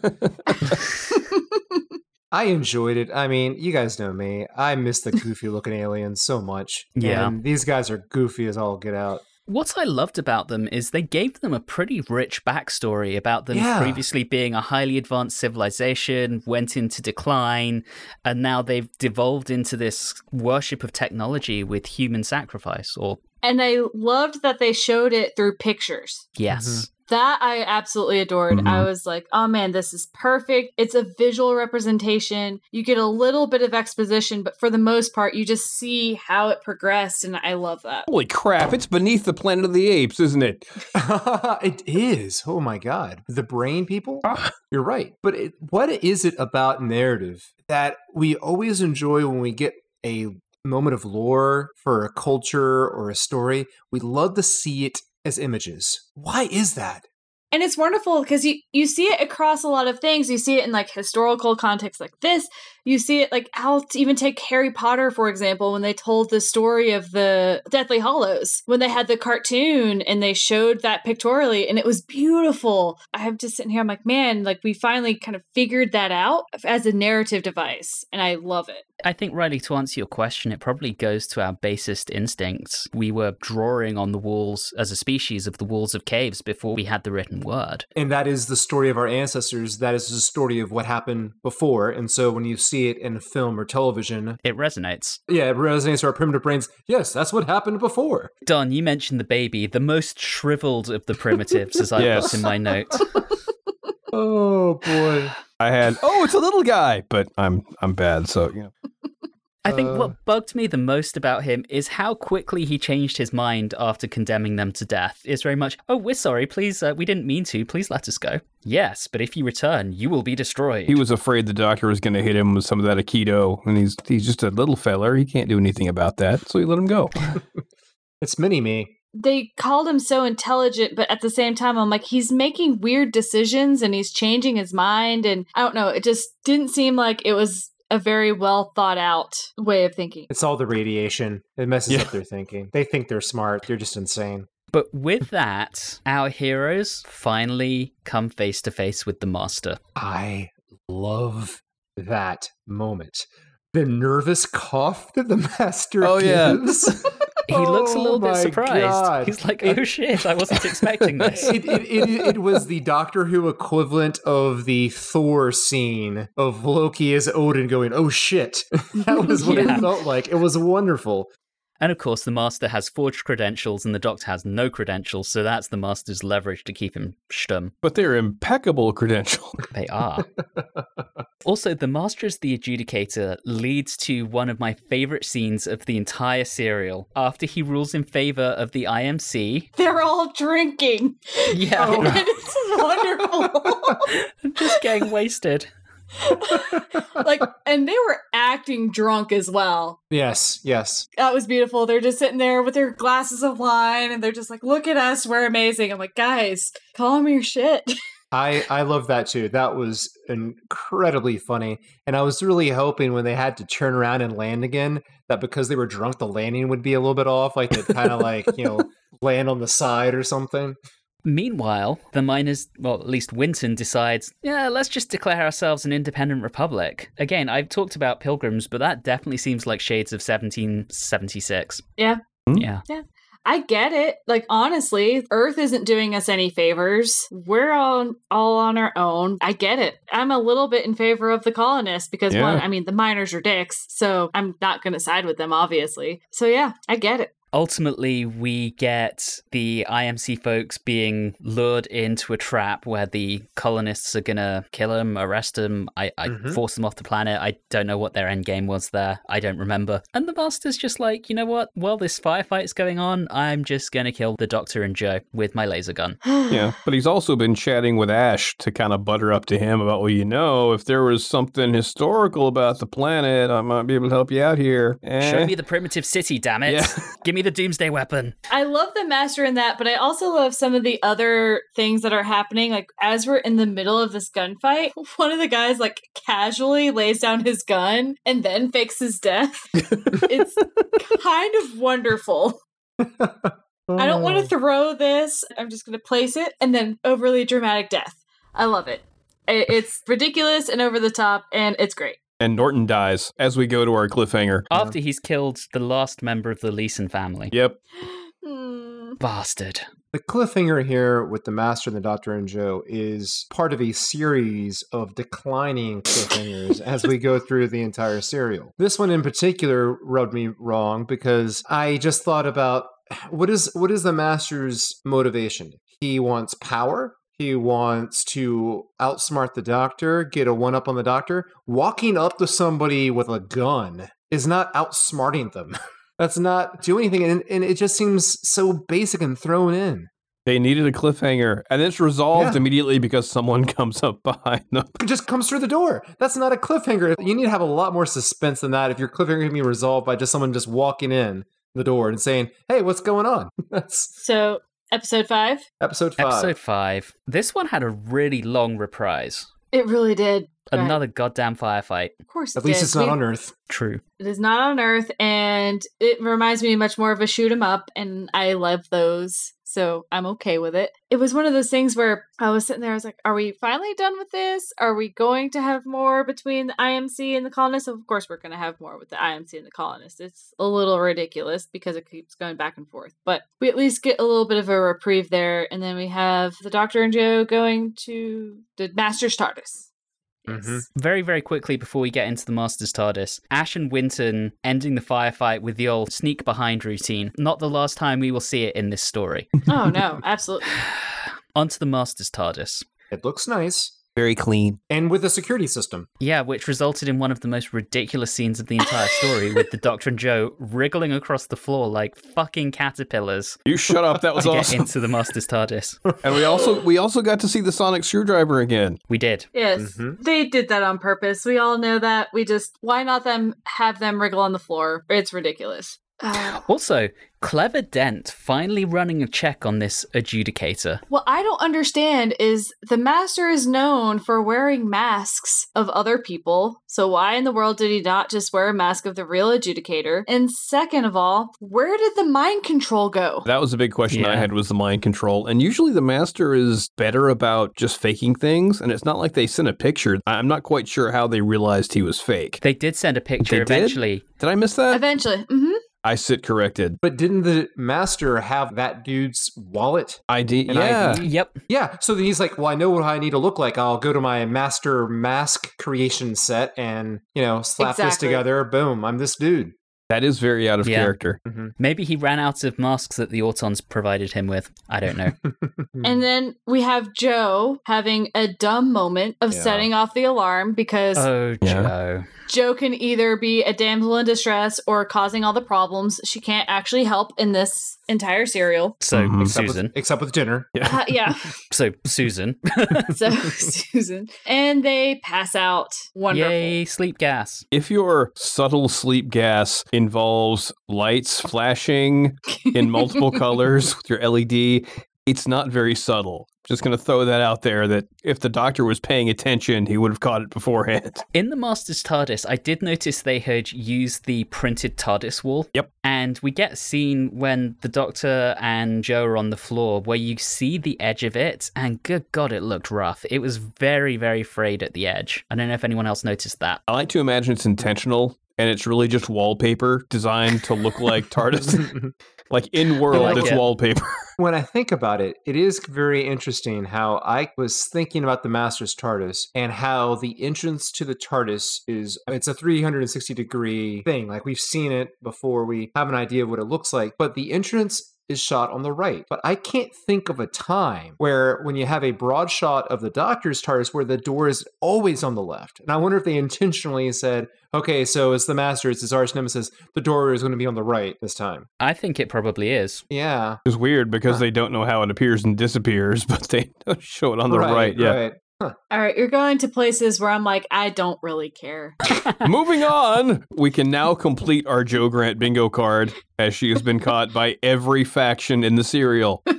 I enjoyed it. I mean, you guys know me. I miss the goofy looking aliens so much. Yeah. And these guys are goofy as all get out. What I loved about them is they gave them a pretty rich backstory about them Yeah. previously being a highly advanced civilization, went into decline, and now they've devolved into this worship of technology with human sacrifice. Or, and I loved that they showed it through pictures. yes, mm-hmm. That I absolutely adored. Mhm. I was like, oh man, this is perfect. It's a visual representation. You get a little bit of exposition, but for the most part, you just see how it progressed. And I love that. Holy crap, it's beneath the Planet of the Apes, isn't it? it is. Oh my god. The brain people? Ah. You're right. But it, what is it about narrative that we always enjoy when we get a moment of lore for a culture or a story? We love to see it as images. Why is that? And it's wonderful because you, you see it across a lot of things. You see it in like historical context like this. You see it like I'll even take Harry Potter, for example, when they told the story of the Deathly Hallows, when they had the cartoon and they showed that pictorially and it was beautiful. I'm just sitting here, I'm like, man, like we finally kind of figured that out as a narrative device. And I love it. I think, Riley, to answer your question, it probably goes to our basest instincts. We were drawing on the walls as a species of the walls of caves before we had the written word. And that is the story of our ancestors. That is the story of what happened before. And so when you see it in film or television, It resonates. yeah, it resonates to our primitive brains. Yes, that's what happened before. Don, you mentioned the baby, the most shriveled of the primitives, as I've Yes. got in my note. Oh boy. I had, oh, it's a little guy, but I'm I'm bad, so you know. I think Uh. what bugged me the most about him is how quickly he changed his mind after condemning them to death. It's very much, oh, we're sorry, please, uh, we didn't mean to, please let us go. Yes, but if you return, you will be destroyed. He was afraid the doctor was going to hit him with some of that Aikido, and he's he's just a little feller. He can't do anything about that, so he let him go. It's mini me. they called him so intelligent, but at the same time, I'm like, he's making weird decisions and he's changing his mind. And I don't know, it just didn't seem like it was a very well thought out way of thinking. It's all the radiation. It messes Yeah. up their thinking. They think they're smart. They're just insane. But with that, our heroes finally come face to face with the master. I love that moment. The nervous cough that the master Oh, yeah. He looks a Oh little bit surprised. God. He's like, oh shit, I wasn't expecting this. it, it, it, it was the Doctor Who equivalent of the Thor scene of Loki as Odin going, "Oh shit!" that was what Yeah. it felt like. It was wonderful. And of course, the master has forged credentials and the doctor has no credentials, so that's the master's leverage to keep him stum. But they're impeccable credentials. They are. Also, the Master as the Adjudicator leads to one of my favorite scenes of the entire serial. After he rules in favor of the IMC, They're all drinking. yeah, oh, And is wonderful. I'm just getting wasted. like, and they were acting drunk as well. Yes, yes. That was beautiful. They're just sitting there with their glasses of wine and they're just like, look at us, we're amazing. I'm like, guys, calm your shit. I I love that too. That was incredibly funny, and I was really hoping when they had to turn around and land again that because they were drunk, the landing would be a little bit off, like they kind of like you know land on the side or something. Meanwhile, the miners, well, at least Winton decides, yeah, let's just declare ourselves an independent republic. Again, I've talked about pilgrims, but that definitely seems like shades of 1776. Yeah. Hmm? Yeah. Yeah. I get it. Like honestly, Earth isn't doing us any favors. We're all all on our own. I get it. I'm a little bit in favor of the colonists because Yeah. one, I mean, the miners are dicks, so I'm not going to side with them, obviously. So yeah, I get it. Ultimately, we get the IMC folks being lured into a trap where the colonists are gonna kill them, arrest them, I, I Mhm. force them off the planet. I don't know what their end game was there. I don't remember. And the master's just like, you know what? While this firefight's going on, I'm just gonna kill the Doctor and Jo with my laser gun. Yeah, but he's also been chatting with Ashe to kind of butter up to him about, well, you know, if there was something historical about the planet, I might be able to help you out here. Eh? Show me the primitive city, damn it! Yeah. Give me the doomsday weapon. I love the master in that, but I also love some of the other things that are happening. Like as we're in the middle of this gunfight, one of the guys like casually lays down his gun and then fakes his death. it's kind of wonderful. I don't want to oh. throw this. I'm just going to place it and then overly dramatic death. I love it. It's ridiculous and over the top, and it's great. And Norton dies as we go to our cliffhanger. After he's killed the last member of the Leeson family. Yep. Hmm. Bastard. The cliffhanger here with the Master and the Doctor and Jo is part of a series of declining cliffhangers as we go through the entire serial. This one in particular rubbed me wrong because I just thought about what is what is the Master's motivation? He wants power. He wants to outsmart the doctor, get a one up on the doctor. Walking up to somebody with a gun is not outsmarting them. That's not do anything, and, and it just seems so basic and thrown in. They needed a cliffhanger, and it's resolved Yeah. immediately because someone comes up behind them. It just comes through the door. That's not a cliffhanger. You need to have a lot more suspense than that if your cliffhanger can be resolved by just someone just walking in the door and saying, "Hey, what's going on?" That's So, episode five, episode five. Episode 5. This one had a really long reprise. it really did. Go ahead. Another goddamn firefight. Of course, At it least did. it's not We- on Earth. True. It is not on Earth, and it reminds me much more of a shoot 'em up, and I love those, so I'm okay with it. It was one of those things where I was sitting there, I was like, "Are we finally done with this? Are we going to have more between the IMC and the colonists?" Of course, we're going to have more with the IMC and the colonists. It's a little ridiculous because it keeps going back and forth, but we at least get a little bit of a reprieve there, and then we have the Doctor and Jo going to the Master's TARDIS. Yes. Mhm. Very, very quickly before we get into the Master's TARDIS, Ashe and Winton ending the firefight with the old sneak behind routine. Not the last time we will see it in this story. Oh no, absolutely. Onto the Master's TARDIS. It looks nice, Very clean. and with a security system. Yeah, which resulted in one of the most ridiculous scenes of the entire story with the Doctor and Jo wriggling across the floor like fucking caterpillars You shut up. That was to get awesome. into the Master's TARDIS. And we also we also got to see the sonic screwdriver again. We did. Yes, Mhm. they did that on purpose. We all know that. We just why not them have them wriggle on the floor? It's ridiculous. Uh, Also, Clever Dent finally running a check on this adjudicator. what I don't understand is the master is known for wearing masks of other people. So why in the world did he not just wear a mask of the real adjudicator? And second of all, where did the mind control go? That was a big question I had was the mind control. And usually the master is better about just faking things. And it's not like they sent a picture. I'm not quite sure how they realized he was fake. They did send a picture They eventually. Did I miss that? Eventually, hmm I sit corrected. But didn't the master have that dude's wallet? ID. Yeah. ID? Yep. Yeah, so then he's like, "Well, I know what I need to look like. I'll go to my master mask creation set and you know slap this together. Boom, I'm this dude." That is very out of Yeah. character. Mm-hmm. Maybe he ran out of masks that the Autons provided him with. I don't know. And then we have Jo having a dumb moment of Yeah. setting off the alarm because oh, Yeah. Jo. Jo can either be a damsel in distress or causing all the problems. She can't actually help in this entire serial. So Mhm. Except Susan. with, except with dinner. Uh, yeah. So Susan. so Susan. And they pass out. Wonderful. Yay, sleep gas. If your subtle sleep gas involves lights flashing in multiple colors with your LED, it's not very subtle. Just going to throw that out there that if the doctor was paying attention, he would have caught it beforehand. In the Master's TARDIS, I did notice they had used the printed TARDIS wall. Yep. And we get a scene when the Doctor and Jo are on the floor where you see the edge of it, and good God, it looked rough. It was very, very frayed at the edge. I don't know if anyone else noticed that. I like to imagine it's intentional and it's really just wallpaper designed to look like TARDIS. like in world, like it's it. wallpaper. When I think about it, it is very interesting how I was thinking about the Master's TARDIS and how the entrance to the TARDIS is it's a 360 degree thing. Like we've seen it before, we have an idea of what it looks like, but the entrance is shot on the right. But I can't think of a time where when you have a broad shot of the Doctor's TARDIS where the door is always on the left. And I wonder if they intentionally said, okay, so it's the Master, it's his arch nemesis, the door is going to be on the right this time. I think it probably is. Yeah. It's weird because they don't know how it appears and disappears, but they show it on the right. Yeah. right. All right, you're going to places where I'm like, I don't really care. Moving on, we can now complete our Jo Grant bingo card as she has been caught by every faction in the serial.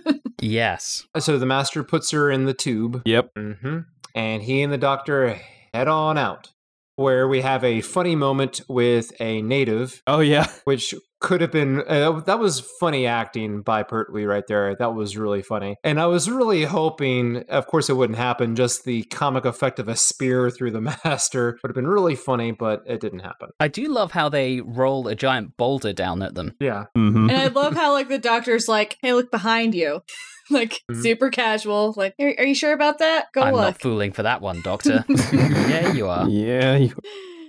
Yes. So the master puts her in the tube. Yep. hmm And he and the doctor head on out, where we have a funny moment with a native, Oh yeah. which could have been uh, that was funny acting by Pertwee right there. That was really funny, and I was really hoping, of course, it wouldn't happen. Just the comic effect of a spear through the master would have been really funny, but it didn't happen. I do love how they roll a giant boulder down at them. Yeah, hmm And I love how like the doctor's like, "Hey, look behind you," like Mhm. super casual. Like, are, are you sure about that? Go I'm not fooling for that one, Doctor. yeah, you are. Yeah. you-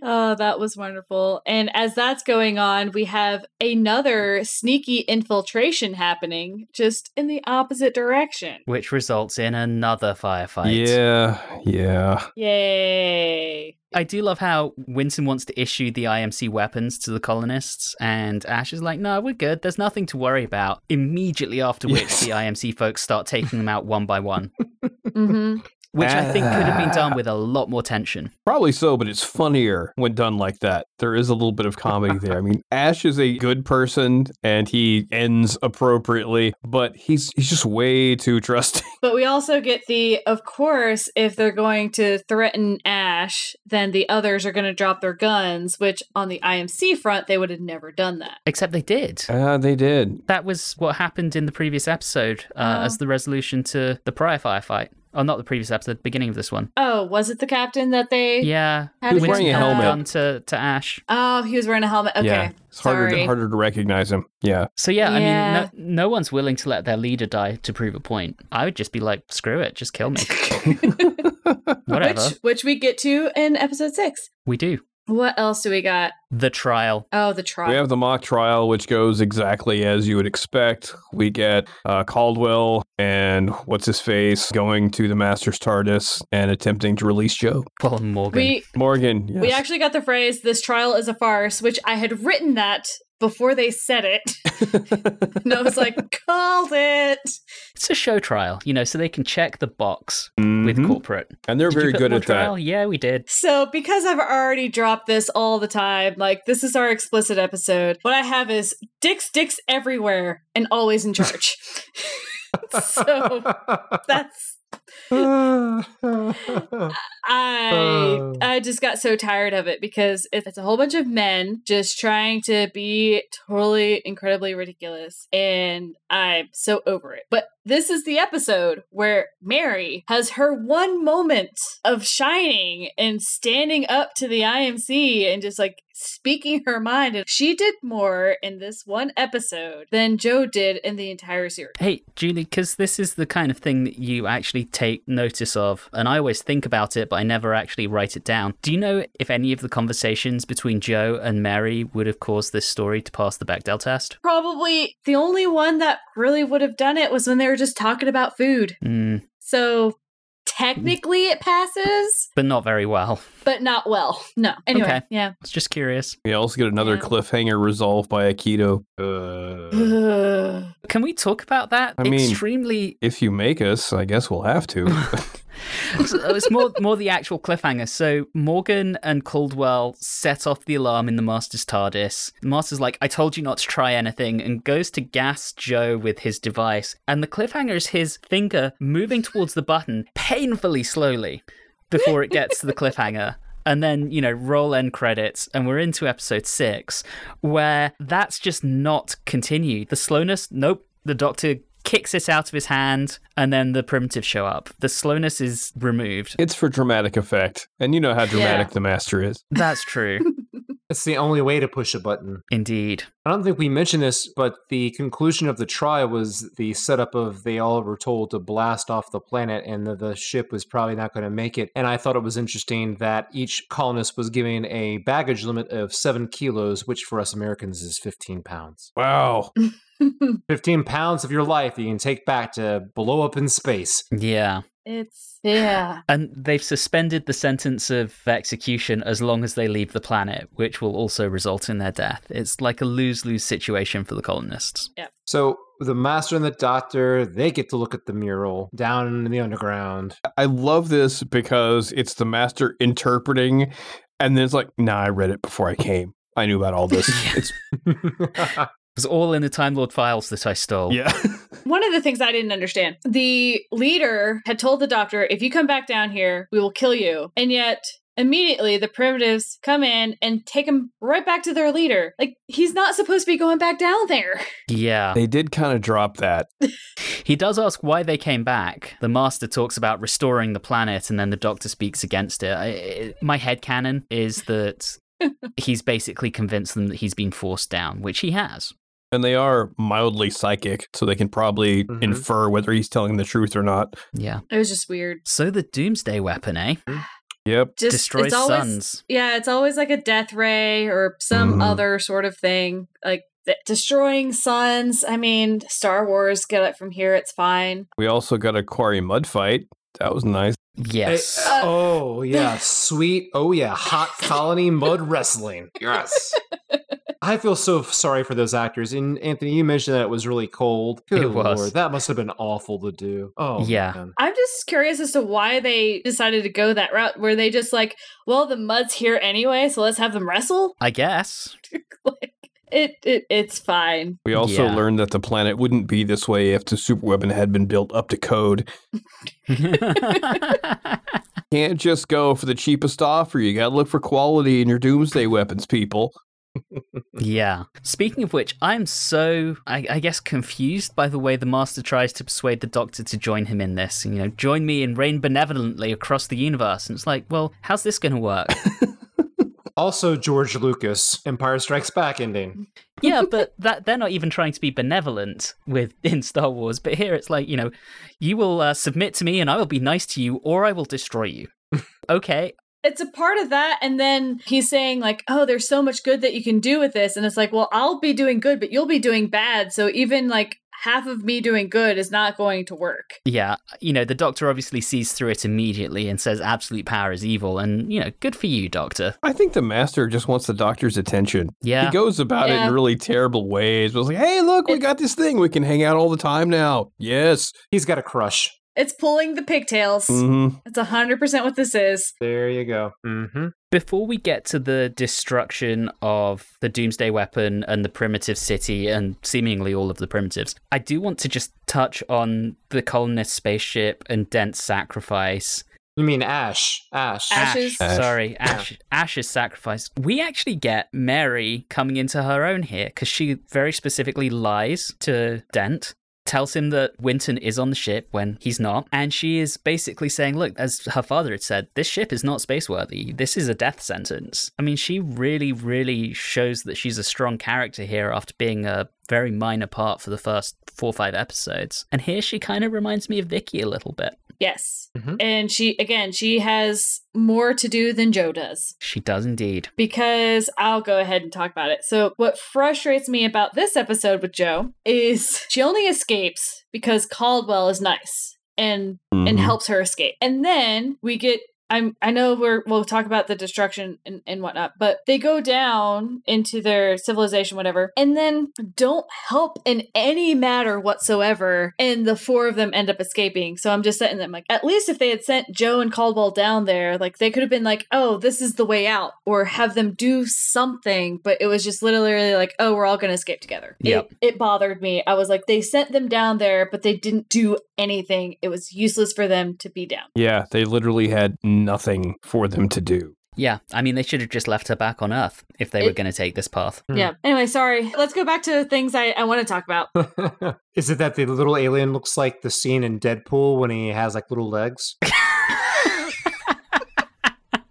Oh, that was wonderful. And as that's going on, we have another sneaky infiltration happening, just in the opposite direction. Which results in another firefight. Yeah. Yeah. Yay! I do love how Winston wants to issue the IMC weapons to the colonists, and Ashe is like, no, we're good. There's nothing to worry about. Immediately after which, Yes. the IMC folks start taking them out one by one, hmm which I think could have been Ah. done with a lot more tension. Probably so, but it's funnier when done like that. There is a little bit of comedy there. I mean, Ashe is a good person and he ends appropriately, but he's he's just way too trusting. But we also get the, of course, if they're going to threaten Ashe, then the others are going to drop their guns, which on the IMC front, they would have never done that. Except they did. Uh, they did. That was what happened in the previous episode uh, Oh. as the resolution to the prior firefight. Oh, not the previous episode, the beginning of this one. Oh, was it the captain that they. Yeah. How He was wearing a helmet. Gun to, to Ashe. Oh, he was wearing a helmet. Okay. Yeah. It's harder Sorry. to, harder to recognize him. Yeah. So yeah, I mean, no, no one's willing to let their leader die to prove a point. I would just be like, screw it, just kill me. Whatever. Which, which we get to in episode six. We do. What else do we got? The trial. Oh, the trial. We have the mock trial, which goes exactly as you would expect. We get uh, Caldwell and what's his face going to the Master's TARDIS and attempting to release Jo. Well, Morgan. we Morgan. Yes. we actually got the phrase "this trial is a farce," which I had written that before they said it, and I was like, "Called it." it's a show trial, you know, so they can check the box with Mhm. corporate. and they're Did very good at trial? that. Yeah, we did. So, because I've already dropped this all the time, like this is our explicit episode, what I have is dicks, dicks everywhere, and always in charge. so that's I I just got so tired of it because it's a whole bunch of men just trying to be totally incredibly ridiculous and I'm so over it. But this is the episode where Mary has her one moment of shining and standing up to the IMC and just like speaking her mind and she did more in this one episode than Jo did in the entire series. Hey, Julie, because this is the kind of thing that you actually take notice of, and I always think about it, but I never actually write it down. Do you know if any of the conversations between Jo and Mary would have caused this story to pass the Bechdel test? Probably the only one that really would have done it was when they were just talking about food. Mm, So technically it passes, but not very well. but not well. No. Anyway, Okay. yeah. It's just curious. We also get another Yeah. cliffhanger resolved by Aikido. Uh, Can we talk about that? I mean- Extremely If you make us, I guess we'll have to. So uh, it's more more the actual cliffhanger. So Morgan and Caldwell set off the alarm in the Master's TARDIS. The Master's like, "I told you not to try anything," and goes to gas Jo with his device. And the cliffhanger is his finger moving towards the button painfully slowly before it gets to the cliffhanger. And then, you know, roll end credits, and we're into episode six, where that's just not continued. The slowness, nope. The Doctor kicks it out of his hand, and then the primitives show up. The slowness is removed. it's for dramatic effect. And you know how dramatic Yeah. the master is. That's true. it's the only way to push a button. Indeed. I don't think we mentioned this, but the conclusion of the trial was the setup of they all were told to blast off the planet and the, the ship was probably not going to make it. And I thought it was interesting that each colonist was given a baggage limit of seven kilos, which for us Americans is 15 pounds. Wow. 15 pounds of your life that you can take back to blow up in space. Yeah. It's yeah. And they've suspended the sentence of execution as long as they leave the planet, which will also result in their death. It's like a lose lose situation for the colonists. Yeah. So the master and the doctor, they get to look at the mural down in the underground. I love this because it's the master interpreting, and then it's like, nah, I read it before I came. I knew about all this. It's It was all in the Time Lord files that I stole. yeah. One of the things I didn't understand the leader had told the doctor, if you come back down here, we will kill you. And yet, immediately, the primitives come in and take him right back to their leader. Like, he's not supposed to be going back down there. Yeah. they did kind of drop that. He does ask why they came back. The Master talks about restoring the planet, and then the Doctor speaks against it. I, it my headcanon is that he's basically convinced them that he's been forced down, which he has. And they are mildly psychic, so they can probably Mhm. infer whether he's telling the truth or not. Yeah. It was just weird. So the Doomsday weapon, eh? Yep. Just Destroys it's always, suns. Yeah, it's always like a death ray or some Mhm. other sort of thing. Like th- destroying suns. I mean, Star Wars, get it from here, it's fine. We also got a quarry mud fight. That was nice. Yes. Uh, oh yeah, sweet. Oh yeah, hot colony mud wrestling. Yes. I feel so sorry for those actors. And Anthony, you mentioned that it was really cold. Good It was. Lord, that must have been awful to do. Oh Yeah. man. I'm just curious as to why they decided to go that route. Were they just like, well, the mud's here anyway, so let's have them wrestle? I guess. like, it, it it's fine. We also Yeah. learned that the planet wouldn't be this way if the superweapon had been built up to code. Can't just go for the cheapest offer. You gotta look for quality in your doomsday weapons, people. Yeah. Speaking of which, I'm so, I, I guess, confused by the way the Master tries to persuade the Doctor to join him in this. You know, join me and reign benevolently across the universe. And it's like, well, how's this going to work? Also, George Lucas, Empire Strikes Back ending. yeah, but that they're not even trying to be benevolent with in Star Wars. But here it's like, you know, you will uh, submit to me and I will be nice to you, or I will destroy you. okay, It's a part of that, and then he's saying like, "Oh, there's so much good that you can do with this," and it's like, "Well, I'll be doing good, but you'll be doing bad." So even like half of me doing good is not going to work. Yeah, you know, the Doctor obviously sees through it immediately and says absolute power is evil. And, you know, good for you, Doctor. I think the master just wants the doctor's attention. Yeah. He goes about it in really terrible ways. But it's like, hey, look, we It's- got this thing. We can hang out all the time now. Yes. He's got a crush. It's pulling the pigtails. hmm It's hundred percent what this is. There you go. Mm-hmm. Before we get to the destruction of the Doomsday Weapon and the Primitive City and seemingly all of the primitives, I do want to just touch on the colonist spaceship and Dent's sacrifice. You mean Ashe? Ashe. Ashes. Ashe. Sorry, Ashe. Ashe's sacrifice. We actually get Mary coming into her own here because she very specifically lies to Dent. Tells him that Winton is on the ship when he's not. And she is basically saying, look, as her father had said, this ship is not spaceworthy. This is a death sentence. I mean, she really, really shows that she's a strong character here after being a very minor part for the first four or five episodes. And here she kind of reminds me of Vicky a little bit. Yes. Mhm. And she, again, she has more to do than Jo does She does indeed. because I'll go ahead and talk about it. So, what frustrates me about this episode with Jo is she only escapes because Caldwell is nice and and Mhm. helps her escape. And then we get I'm I know we're we'll talk about the destruction and, and whatnot, but they go down into their civilization, whatever, and then don't help in any matter whatsoever. And the four of them end up escaping. So I'm just sitting there I'm like, at least if they had sent Jo and Caldwell down there, like they could have been like, oh, this is the way out, or have them do something. But it was just literally like, oh, we're all gonna escape together. Yep. It, it bothered me. I was like, they sent them down there, but they didn't do anything. It was useless for them to be down. Yeah, they literally had nothing for them to do. Yeah, I mean, they should have just left her back on Earth if they were going to take this path. Hmm. Yeah. Anyway, sorry. Let's go back to things I, I want to talk about. Is it that the little alien looks like the scene in Deadpool when he has like little legs?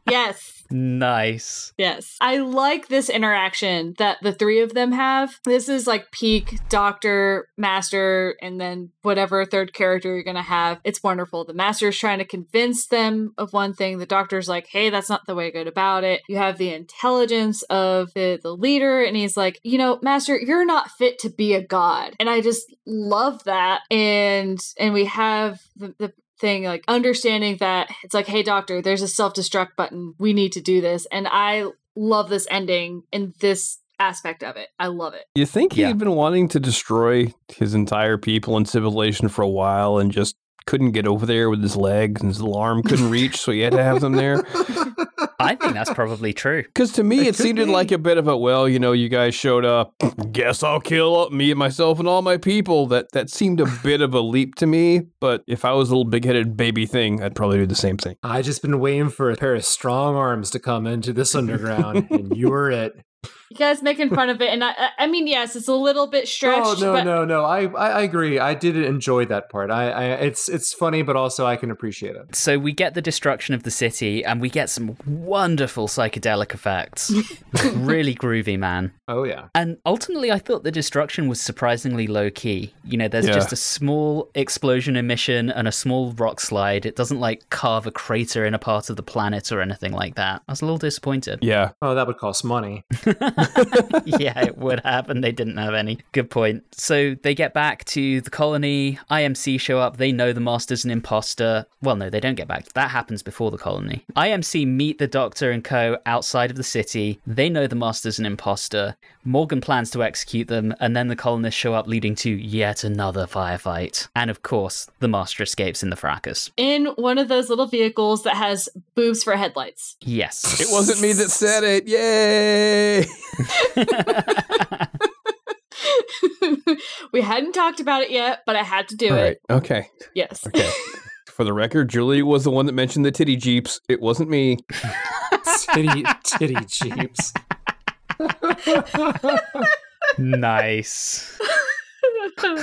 yes. Nice. Yes. I like this interaction that the three of them have. This is like peak Doctor, Master, and then whatever third character you're going to have. It's wonderful. The Master is trying to convince them of one thing. The Doctor's like, hey, that's not the way to go about it. You have the intelligence of the, the leader, and he's like, you know, Master, you're not fit to be a god. And I just love that. And and we have the, the thing like understanding that it's like hey doctor there's a self-destruct button we need to do this and i love this ending in this aspect of it i love it You think he Yeah. had been wanting to destroy his entire people and civilization for a while and just couldn't get over there with his legs and his arm couldn't reach, so he had to have them there? I think that's probably true. Because to me, It it, seemed be. like a bit of a well, you know, you guys showed up. Guess I'll kill up me and myself and all my people. That that seemed a bit of a leap to me. But if I was a little big-headed baby thing, I'd probably do the same thing. I just been waiting for a pair of strong arms to come into this underground, and you were it. You guys making fun of it and i i I mean yes it's a little bit oh, stretched oh no, but no, no! I, I I agree. I did enjoy that part. I, I it's it's funny, but also I can appreciate it. So we get the destruction of the city, and we get some wonderful psychedelic effects. really groovy, man. Oh yeah. And ultimately, I thought the destruction was surprisingly low key. You know, there's Yeah. just a small explosion emission and a small rock slide. It doesn't like carve a crater in a part of the planet or anything like that. I was a little disappointed. Yeah, Oh, that would cost money. yeah, it would happen. They didn't have any. Good point. So they get back to the colony. IMC show up. They know the master's an imposter. Well, no, they don't get back. That happens before the colony. IMC meet the doctor and co outside of the city. They know the master's an imposter. Morgan plans to execute them, and then the colonists show up, leading to yet another firefight. And of course, the master escapes in the fracas. in one of those little vehicles that has boobs for headlights Yes. it wasn't me that said it. Yay! we hadn't talked about it yet but i had to do All it right. Okay. yes Okay. For the record, Julie was the one that mentioned the titty jeeps. It wasn't me. titty titty jeeps. nice.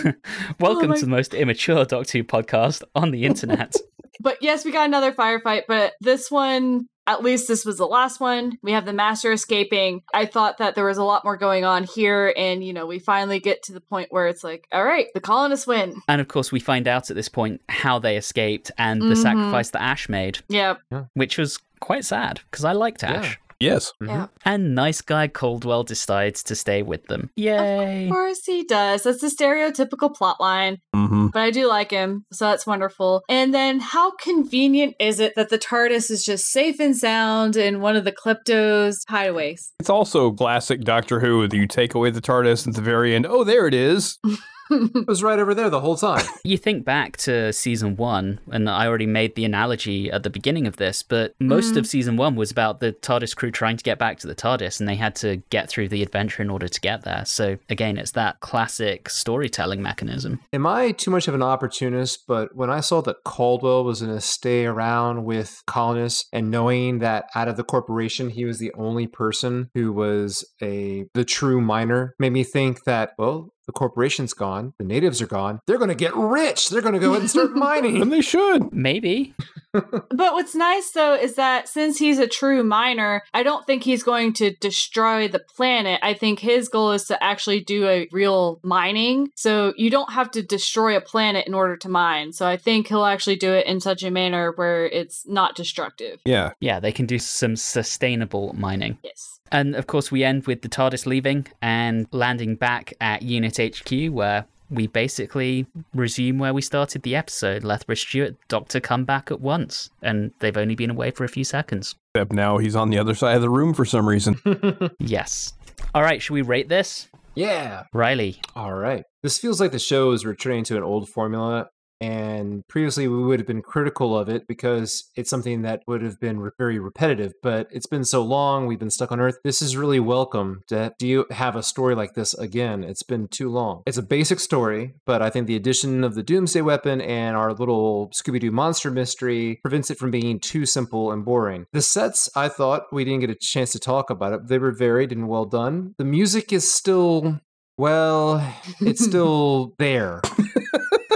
Welcome my- to the oh most immature Doctor Who podcast on the internet. But yes, we got another firefight, but this one, at least this was the last one. We have the master escaping. I thought that there was a lot more going on here, and you know, we finally get to the point where it's like, all right, the colonists win. and of course, we find out at this point how they escaped and the Mhm. sacrifice that Ashe made, Yeah. which was quite sad because I liked Ashe. Yes. Yeah. And nice guy Caldwell decides to stay with them. Yay! Of course he does. That's the stereotypical plot line. Mm-hmm. But I do like him, so that's wonderful. And then how convenient is it that the TARDIS is just safe and sound in one of the Klepto's hideaways? It's also classic Doctor Who you take away the TARDIS at the very end. Oh, there it is. It was right over there the whole time. You think back to season one, and I already made the analogy at the beginning of this, but most of mm. season one was about the TARDIS crew trying to get back to the TARDIS, and they had to get through the adventure in order to get there. So, again, it's that classic storytelling mechanism. Am I too much of an opportunist? But when I saw that Caldwell was going to stay around with colonists, and knowing that out of the corporation he was the only person who was a the true miner, made me think that well, the corporation's gone, the natives are gone, they're going to get rich. They're going to go ahead and start mining. And they should. Maybe. But what's nice though is that since he's a true miner, I don't think he's going to destroy the planet. I think his goal is to actually do a real mining. So you don't have to destroy a planet in order to mine. So I think he'll actually do it in such a manner where it's not destructive. Yeah. Yeah, they can do some sustainable mining. Yes. And of course, we end with the TARDIS leaving and landing back at Unit HQ, where we basically resume where we started the episode. Lethbridge Stewart, Doctor come back at once, and they've only been away for a few seconds. Except now he's on the other side of the room for some reason. Yes. All right, should we rate this? Yeah. Riley. All right. This feels like the show is returning to an old formula. And previously, we would have been critical of it because it's something that would have been re- very repetitive. But it's been so long, we've been stuck on Earth. This is really welcome. To, do you have a story like this again? It's been too long. It's a basic story, but I think the addition of the Doomsday Weapon and our little Scooby Doo monster mystery prevents it from being too simple and boring. The sets, I thought we didn't get a chance to talk about it. They were varied and well done. The music is still, well, it's still there.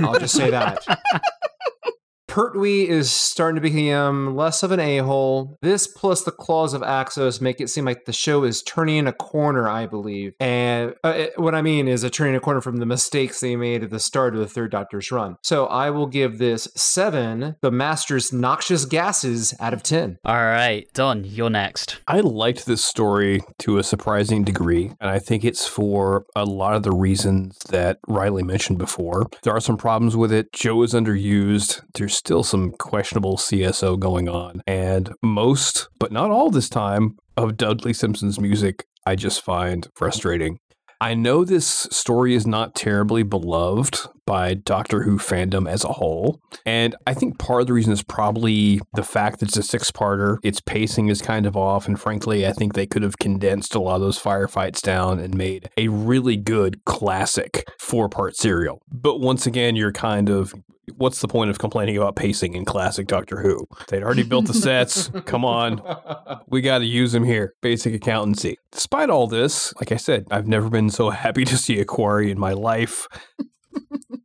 I'll just say that. Pertwee is starting to become less of an a hole. This plus the claws of Axos make it seem like the show is turning a corner, I believe. And uh, it- what I mean is a turning a corner from the mistakes they made at the start of the third Doctor's run. So I will give this seven, the Master's noxious gases out of 10. All right, Don, you're next. I liked this story to a surprising degree, and I think it's for a lot of the reasons that Riley mentioned before. There are some problems with it. Jo is underused. There's still some questionable CSO going on, and most, but not all this time, of Dudley Simpson's music I just find frustrating. I know this story is not terribly beloved by Doctor Who fandom as a whole. And I think part of the reason is probably the fact that it's a six parter. Its pacing is kind of off. And frankly, I think they could have condensed a lot of those firefights down and made a really good classic four part serial. But once again, you're kind of. What's the point of complaining about pacing in classic Doctor Who? They'd already built the sets. Come on. We got to use them here. Basic accountancy. Despite all this, like I said, I've never been so happy to see a quarry in my life.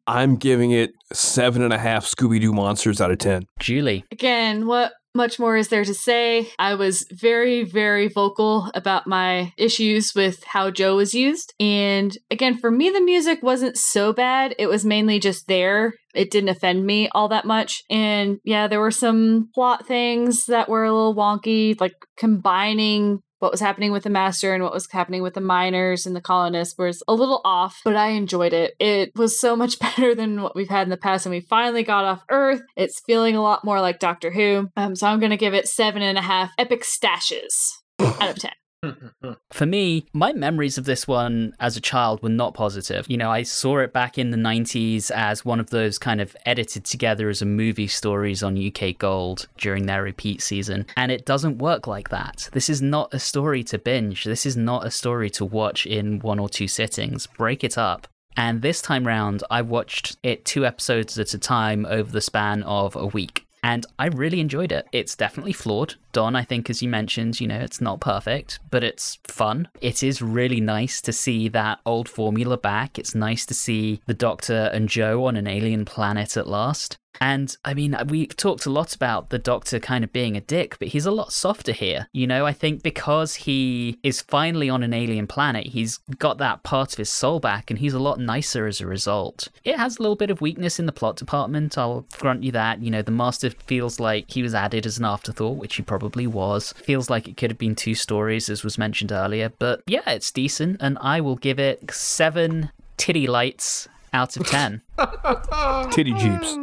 I'm giving it seven and a half Scooby Doo monsters out of 10. Julie. Again, what much more is there to say? I was very, very vocal about my issues with how Jo was used. And again, for me, the music wasn't so bad. It was mainly just there. It didn't offend me all that much. And yeah, there were some plot things that were a little wonky, like combining what was happening with the master and what was happening with the miners and the colonists was a little off, but I enjoyed it. It was so much better than what we've had in the past, and we finally got off Earth. It's feeling a lot more like Doctor Who. Um, so I'm gonna give it seven and a half epic stashes out of ten. Mm-hmm. For me, my memories of this one as a child were not positive. You know, I saw it back in the 90s as one of those kind of edited together as a movie stories on UK Gold during their repeat season. And it doesn't work like that. This is not a story to binge. This is not a story to watch in one or two sittings. Break it up. And this time round, I watched it two episodes at a time over the span of a week. And I really enjoyed it. It's definitely flawed. Don, I think, as you mentioned, you know, it's not perfect, but it's fun. It is really nice to see that old formula back. It's nice to see the Doctor and Jo on an alien planet at last. And I mean, we've talked a lot about the Doctor kind of being a dick, but he's a lot softer here. You know, I think because he is finally on an alien planet, he's got that part of his soul back and he's a lot nicer as a result. It has a little bit of weakness in the plot department, I'll grant you that. You know, the Master feels like he was added as an afterthought, which he probably was. Feels like it could have been two stories, as was mentioned earlier, but yeah, it's decent, and I will give it seven titty lights out of ten. Titty Jeeps.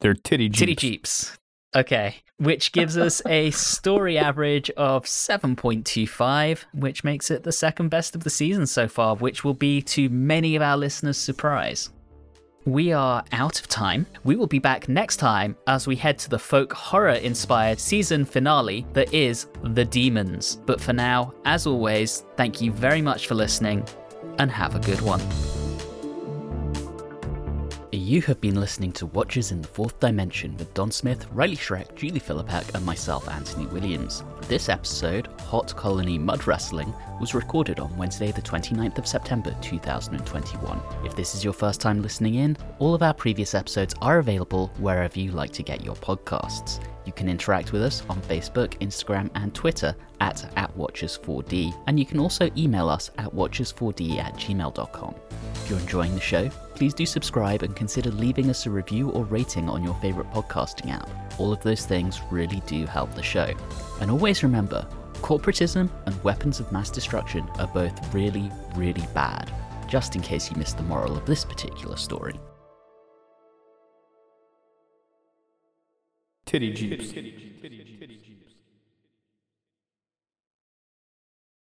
They're titty Jeeps. Titty Jeeps. Okay, which gives us a story average of 7.25, which makes it the second best of the season so far, which will be to many of our listeners' surprise. We are out of time. We will be back next time as we head to the folk horror inspired season finale that is The Demons. But for now, as always, thank you very much for listening and have a good one. You have been listening to Watchers in the Fourth Dimension with Don Smith, Riley Schreck, Julie Philippak, and myself, Anthony Williams. This episode, Hot Colony Mud Wrestling, was recorded on Wednesday, the 29th of September 2021. If this is your first time listening in, all of our previous episodes are available wherever you like to get your podcasts. You can interact with us on Facebook, Instagram, and Twitter at, at Watchers4D, and you can also email us at watchers4d at gmail.com. If you're enjoying the show, please do subscribe and consider leaving us a review or rating on your favourite podcasting app. All of those things really do help the show. And always remember, corporatism and weapons of mass destruction are both really, really bad, just in case you missed the moral of this particular story. Titty Jeeps.